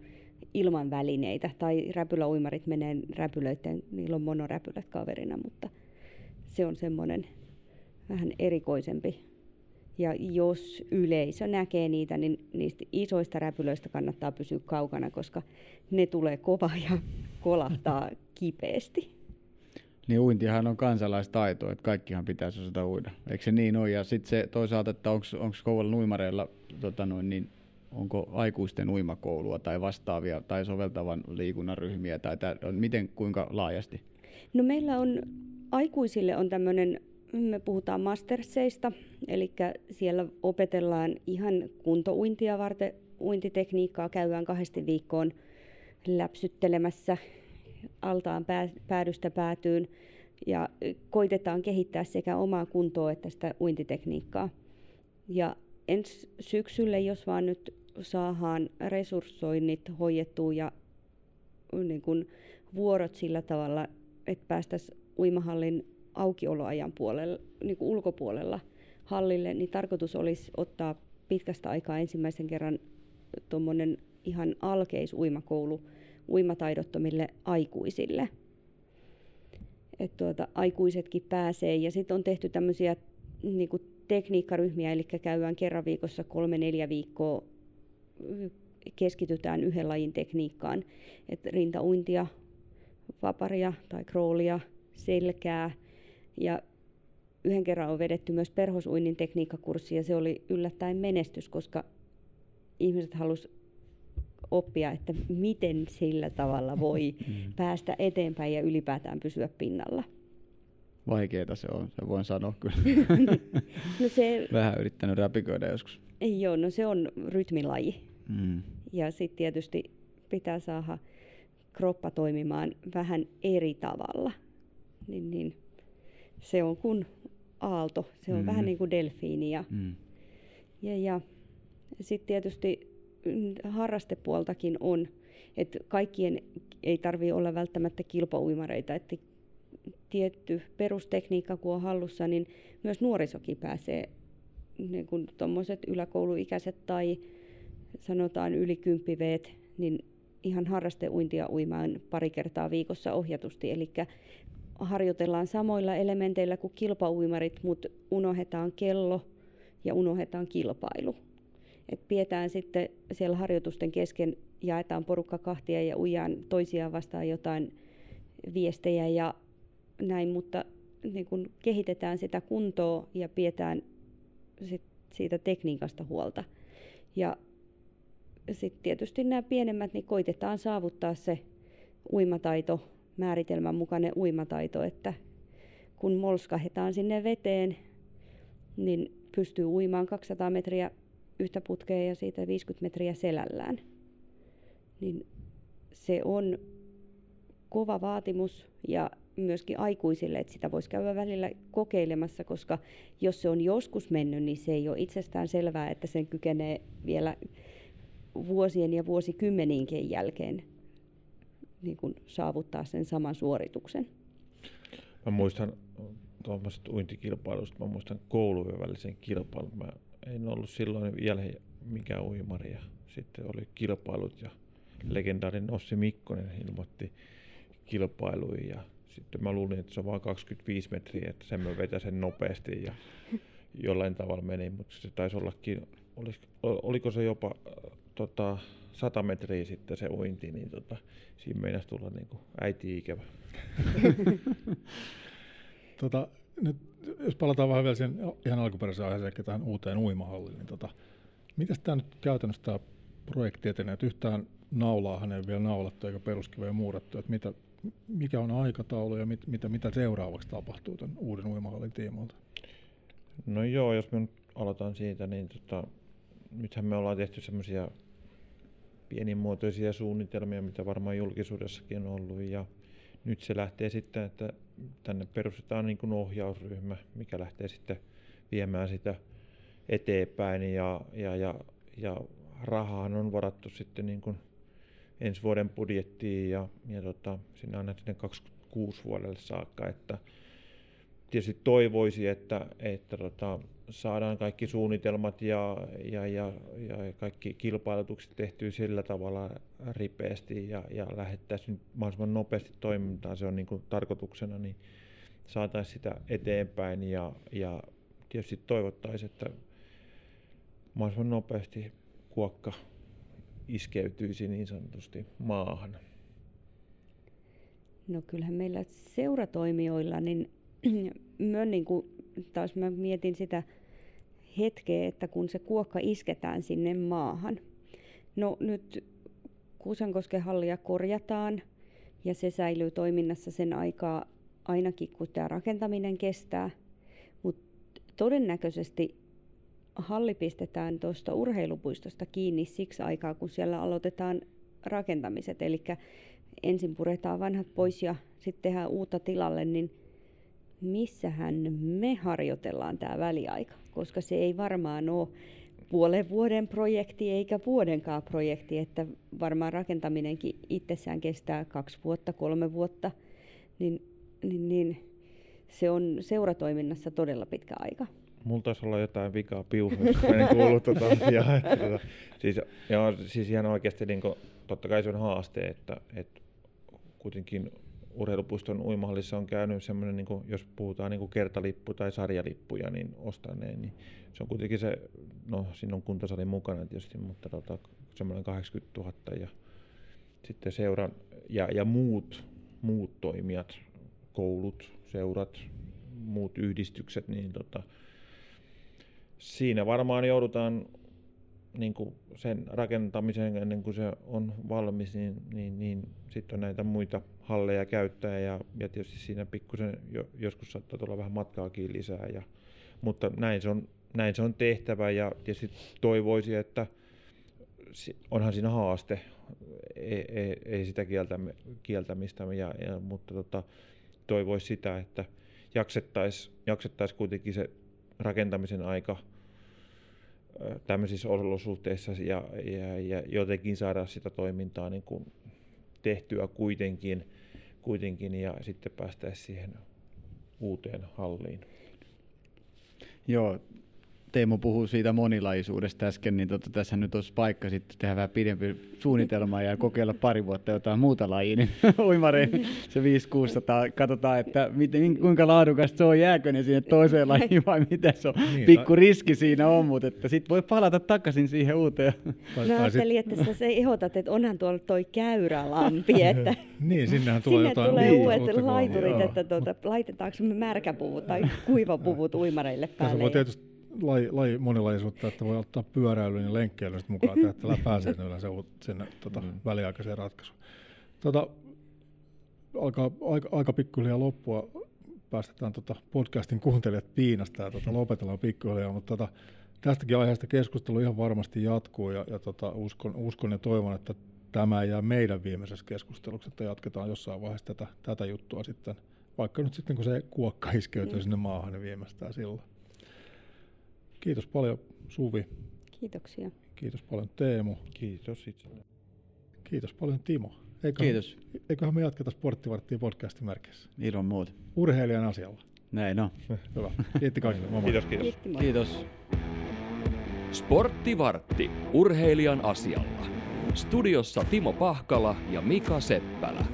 ilman välineitä. Tai räpyläuimarit menee räpylöiden, niillä on monoräpylät kaverina, mutta se on semmoinen vähän erikoisempi. Ja jos yleisö näkee niitä, niin niistä isoista räpylöistä kannattaa pysyä kaukana, koska ne tulee kova ja kolahtaa kipeästi. Niin uintihan on kansalaistaito, että kaikkihan pitäisi osata uida. Eikö se niin ole? Ja sitten se toisaalta, että onko kovalla uimareilla, tota noin, niin onko aikuisten uimakoulua tai vastaavia tai soveltavan liikunnan ryhmiä tai tää, miten kuinka laajasti? No meillä on aikuisille on tämmöinen, me puhutaan masterseista, eli siellä opetellaan ihan kuntouintia varten uintitekniikkaa, käydään kahdesti viikkoon läpsyttelemässä altaan päädystä päätyyn ja koitetaan kehittää sekä omaa kuntoa että sitä uintitekniikkaa. Ja ensi syksylle, jos vaan nyt saadaan resurssoinnit hoidettua ja niin kuin vuorot sillä tavalla, että päästäisiin uimahallin aukioloajan puolella, niin kuin ulkopuolella hallille, niin tarkoitus olisi ottaa pitkästä aikaa ensimmäisen kerran tuommoinen ihan alkeisuimakoulu uimataidottomille aikuisille. Et tuota, aikuisetkin pääsee ja sitten on tehty tämmöisiä niin tekniikkaryhmiä, eli käydään kerran viikossa kolme neljä viikkoa keskitytään yhden lajin tekniikkaan. Et rintauintia, vaparia tai kroolia, selkää ja yhden kerran on vedetty myös perhosuinnin tekniikkakurssi ja se oli yllättäen menestys, koska ihmiset halusivat oppia, että miten sillä tavalla voi mm. päästä eteenpäin ja ylipäätään pysyä pinnalla. Vaikeeta se on, se voin sanoa kyllä. no se, Vähän yrittänyt räpiköidä joskus. Joo, no se on rytmilaji. Mm. Ja sitten tietysti pitää saada kroppa toimimaan vähän eri tavalla. Niin, niin se on kuin aalto, se on mm. vähän niin kuin delfiini. Ja, mm. ja, ja sitten tietysti mm, harrastepuoltakin on. Että kaikkien ei tarvitse olla välttämättä kilpauimareita, että tietty perustekniikka kun on hallussa, niin myös nuorisokin pääsee, niin kuin tuommoiset yläkouluikäiset tai sanotaan yli kymppiveet, niin ihan harrasteuintia uimaan pari kertaa viikossa ohjatusti. Eli harjoitellaan samoilla elementeillä kuin kilpauimarit, mutta unohdetaan kello ja unohdetaan kilpailu. Et pidetään sitten siellä harjoitusten kesken, jaetaan porukka kahtia ja ujaan toisiaan vastaan jotain viestejä ja näin, mutta niin kun kehitetään sitä kuntoa ja pidetään sit siitä tekniikasta huolta. Ja sitten tietysti nämä pienemmät, niin koitetaan saavuttaa se uimataito, määritelmän mukainen uimataito, että kun molskahetaan sinne veteen, niin pystyy uimaan 200 metriä yhtä putkea ja siitä 50 metriä selällään. Niin se on kova vaatimus ja myöskin aikuisille, että sitä voisi käydä välillä kokeilemassa, koska jos se on joskus mennyt, niin se ei ole itsestään selvää, että sen kykenee vielä vuosien ja vuosikymmeniinkin jälkeen niin kuin saavuttaa sen saman suorituksen. Mä muistan tuommoisesta uintikilpailusta, mä muistan koulujen välisen kilpailun. Mä en ollut silloin vielä mikään uimari ja sitten oli kilpailut ja legendaarinen Ossi Mikkonen ilmoitti kilpailuihin ja sitten mä luulin, että se on vain 25 metriä, että sen mä vetäisen nopeasti ja jollain tavalla meni, mutta se taisi ollakin, olis, oliko se jopa tota, 100 metriä sitten se uinti, niin tota, siinä meinasi tulla niin kuin äiti-ikävä. tota, nyt, jos palataan vähän vielä sen ihan alkuperäiseen aiheeseen, tähän uuteen uimahalliin, niin tota, miten tämä nyt käytännössä tämä projekti etenee? Että yhtään naulaahan ei vielä naulattu eikä peruskiveä muurattu. Että mitä, mikä on aikataulu ja mit, mitä, mitä seuraavaksi tapahtuu tämän uuden uimahallin tiimoilta? No joo, jos me nyt aloitan siitä, niin tota, nythän me ollaan tehty semmoisia pienimuotoisia suunnitelmia, mitä varmaan julkisuudessakin on ollut. Ja nyt se lähtee sitten, että tänne perustetaan niin kuin ohjausryhmä, mikä lähtee sitten viemään sitä eteenpäin. Ja, ja, ja, ja rahaan on varattu sitten niin kuin ensi vuoden budjettiin ja, ja tota, sinne aina sinne 26 vuodelle saakka. Että tietysti toivoisi, että, että tota, saadaan kaikki suunnitelmat ja, ja, ja, ja kaikki kilpailutukset tehtyä sillä tavalla ripeästi ja, ja lähettäisiin mahdollisimman nopeasti toimintaan, se on niin kuin tarkoituksena, niin saataisiin sitä eteenpäin ja, ja tietysti toivottaisiin, että mahdollisimman nopeasti kuokka iskeytyisi niin sanotusti maahan. No kyllähän meillä seuratoimijoilla, niin mä, niin kuin, taas mä mietin sitä hetkeä, että kun se kuokka isketään sinne maahan. No nyt Kuusankosken hallia korjataan ja se säilyy toiminnassa sen aikaa ainakin kun tämä rakentaminen kestää. Mutta todennäköisesti halli pistetään tuosta urheilupuistosta kiinni siksi aikaa, kun siellä aloitetaan rakentamiset. Eli ensin puretaan vanhat pois ja sitten tehdään uutta tilalle, niin missähän me harjoitellaan tämä väliaika, koska se ei varmaan ole puolen vuoden projekti eikä vuodenkaan projekti, että varmaan rakentaminenkin itsessään kestää kaksi vuotta, kolme vuotta, niin, niin, niin se on seuratoiminnassa todella pitkä aika. Mulla taisi olla jotain vikaa piuhoissa, kun en kuullut tuota asiaa. Että, tuota, siis, ja, siis ihan oikeasti niin kuin, totta kai se on haaste, että, että kuitenkin urheilupuiston uimahallissa on käynyt semmoinen, niin kuin, jos puhutaan niin kuin kertalippu tai sarjalippuja, niin ostaneen, niin se on kuitenkin se, no siinä on kuntosali mukana tietysti, mutta tota, semmoinen 80 000 ja sitten seuran ja, ja muut, muut toimijat, koulut, seurat, muut yhdistykset, niin tota, siinä varmaan joudutaan niin kuin sen rakentamiseen ennen kuin se on valmis, niin, niin, niin sitten on näitä muita halleja käyttää ja, ja tietysti siinä pikkusen jo, joskus saattaa tulla vähän matkaakin lisää. Ja, mutta näin se, on, näin se on tehtävä ja tietysti toivoisi, että onhan siinä haaste, ei, ei, ei sitä kieltämä, kieltämistä, ja, ja, mutta tota, toivoisi sitä, että jaksettaisiin jaksettais kuitenkin se rakentamisen aika tämmöisissä olosuhteissa ja, ja, ja jotenkin saada sitä toimintaa niin kuin tehtyä kuitenkin, kuitenkin ja sitten päästä siihen uuteen halliin. Joo, Teemu puhuu siitä monilaisuudesta äsken, niin tota, tässä nyt olisi paikka sitten tehdä vähän pidempi suunnitelma ja kokeilla pari vuotta jotain muuta lajia, niin uimarein se 5-600, katsotaan, että miten, kuinka laadukasta se on, jääkö ne sinne toiseen lajiin vai mitä se on. Niin, Pikku riski siinä on, mutta että sitten voi palata takaisin siihen uuteen. No ajattelin, että sä se ehdotat, että onhan tuolla toi käyrälampi, että niin, sinnehän tulee sinne jotain tulee niin, uudet laiturit, että tuota, laitetaanko me märkäpuvut tai kuivapuvut uimareille päälle. Tässä voi tietysti laji, laji, monilaisuutta, että voi ottaa pyöräilyn ja lenkkeilyn mukaan, että tällä pääsee yleensä sinne tota, mm. väliaikaiseen ratkaisuun. Tota, alkaa aika, aika pikkuhiljaa loppua, päästetään tota podcastin kuuntelijat piinasta ja tota, lopetellaan pikkuhiljaa, mutta tota, tästäkin aiheesta keskustelu ihan varmasti jatkuu ja, ja tota, uskon, uskon ja toivon, että tämä ei jää meidän viimeisessä keskusteluksi, että jatketaan jossain vaiheessa tätä, tätä juttua sitten, vaikka nyt sitten kun se kuokka iskeytyy mm. sinne maahan, niin viimeistään silloin. Kiitos paljon Suvi. Kiitoksia. Kiitos paljon Teemu. Kiitos itselle. Kiitos paljon Timo. Eiköhän, Kiitos. Eiköhän me jatketa Sporttivarttia podcastin merkissä. Ilman muuta. Urheilijan asialla. Näin on. Hyvä. Kiitti kaikille. Moi Kiitos, kiitos. Kiitos. Sporttivartti urheilijan asialla. Studiossa Timo Pahkala ja Mika Seppälä.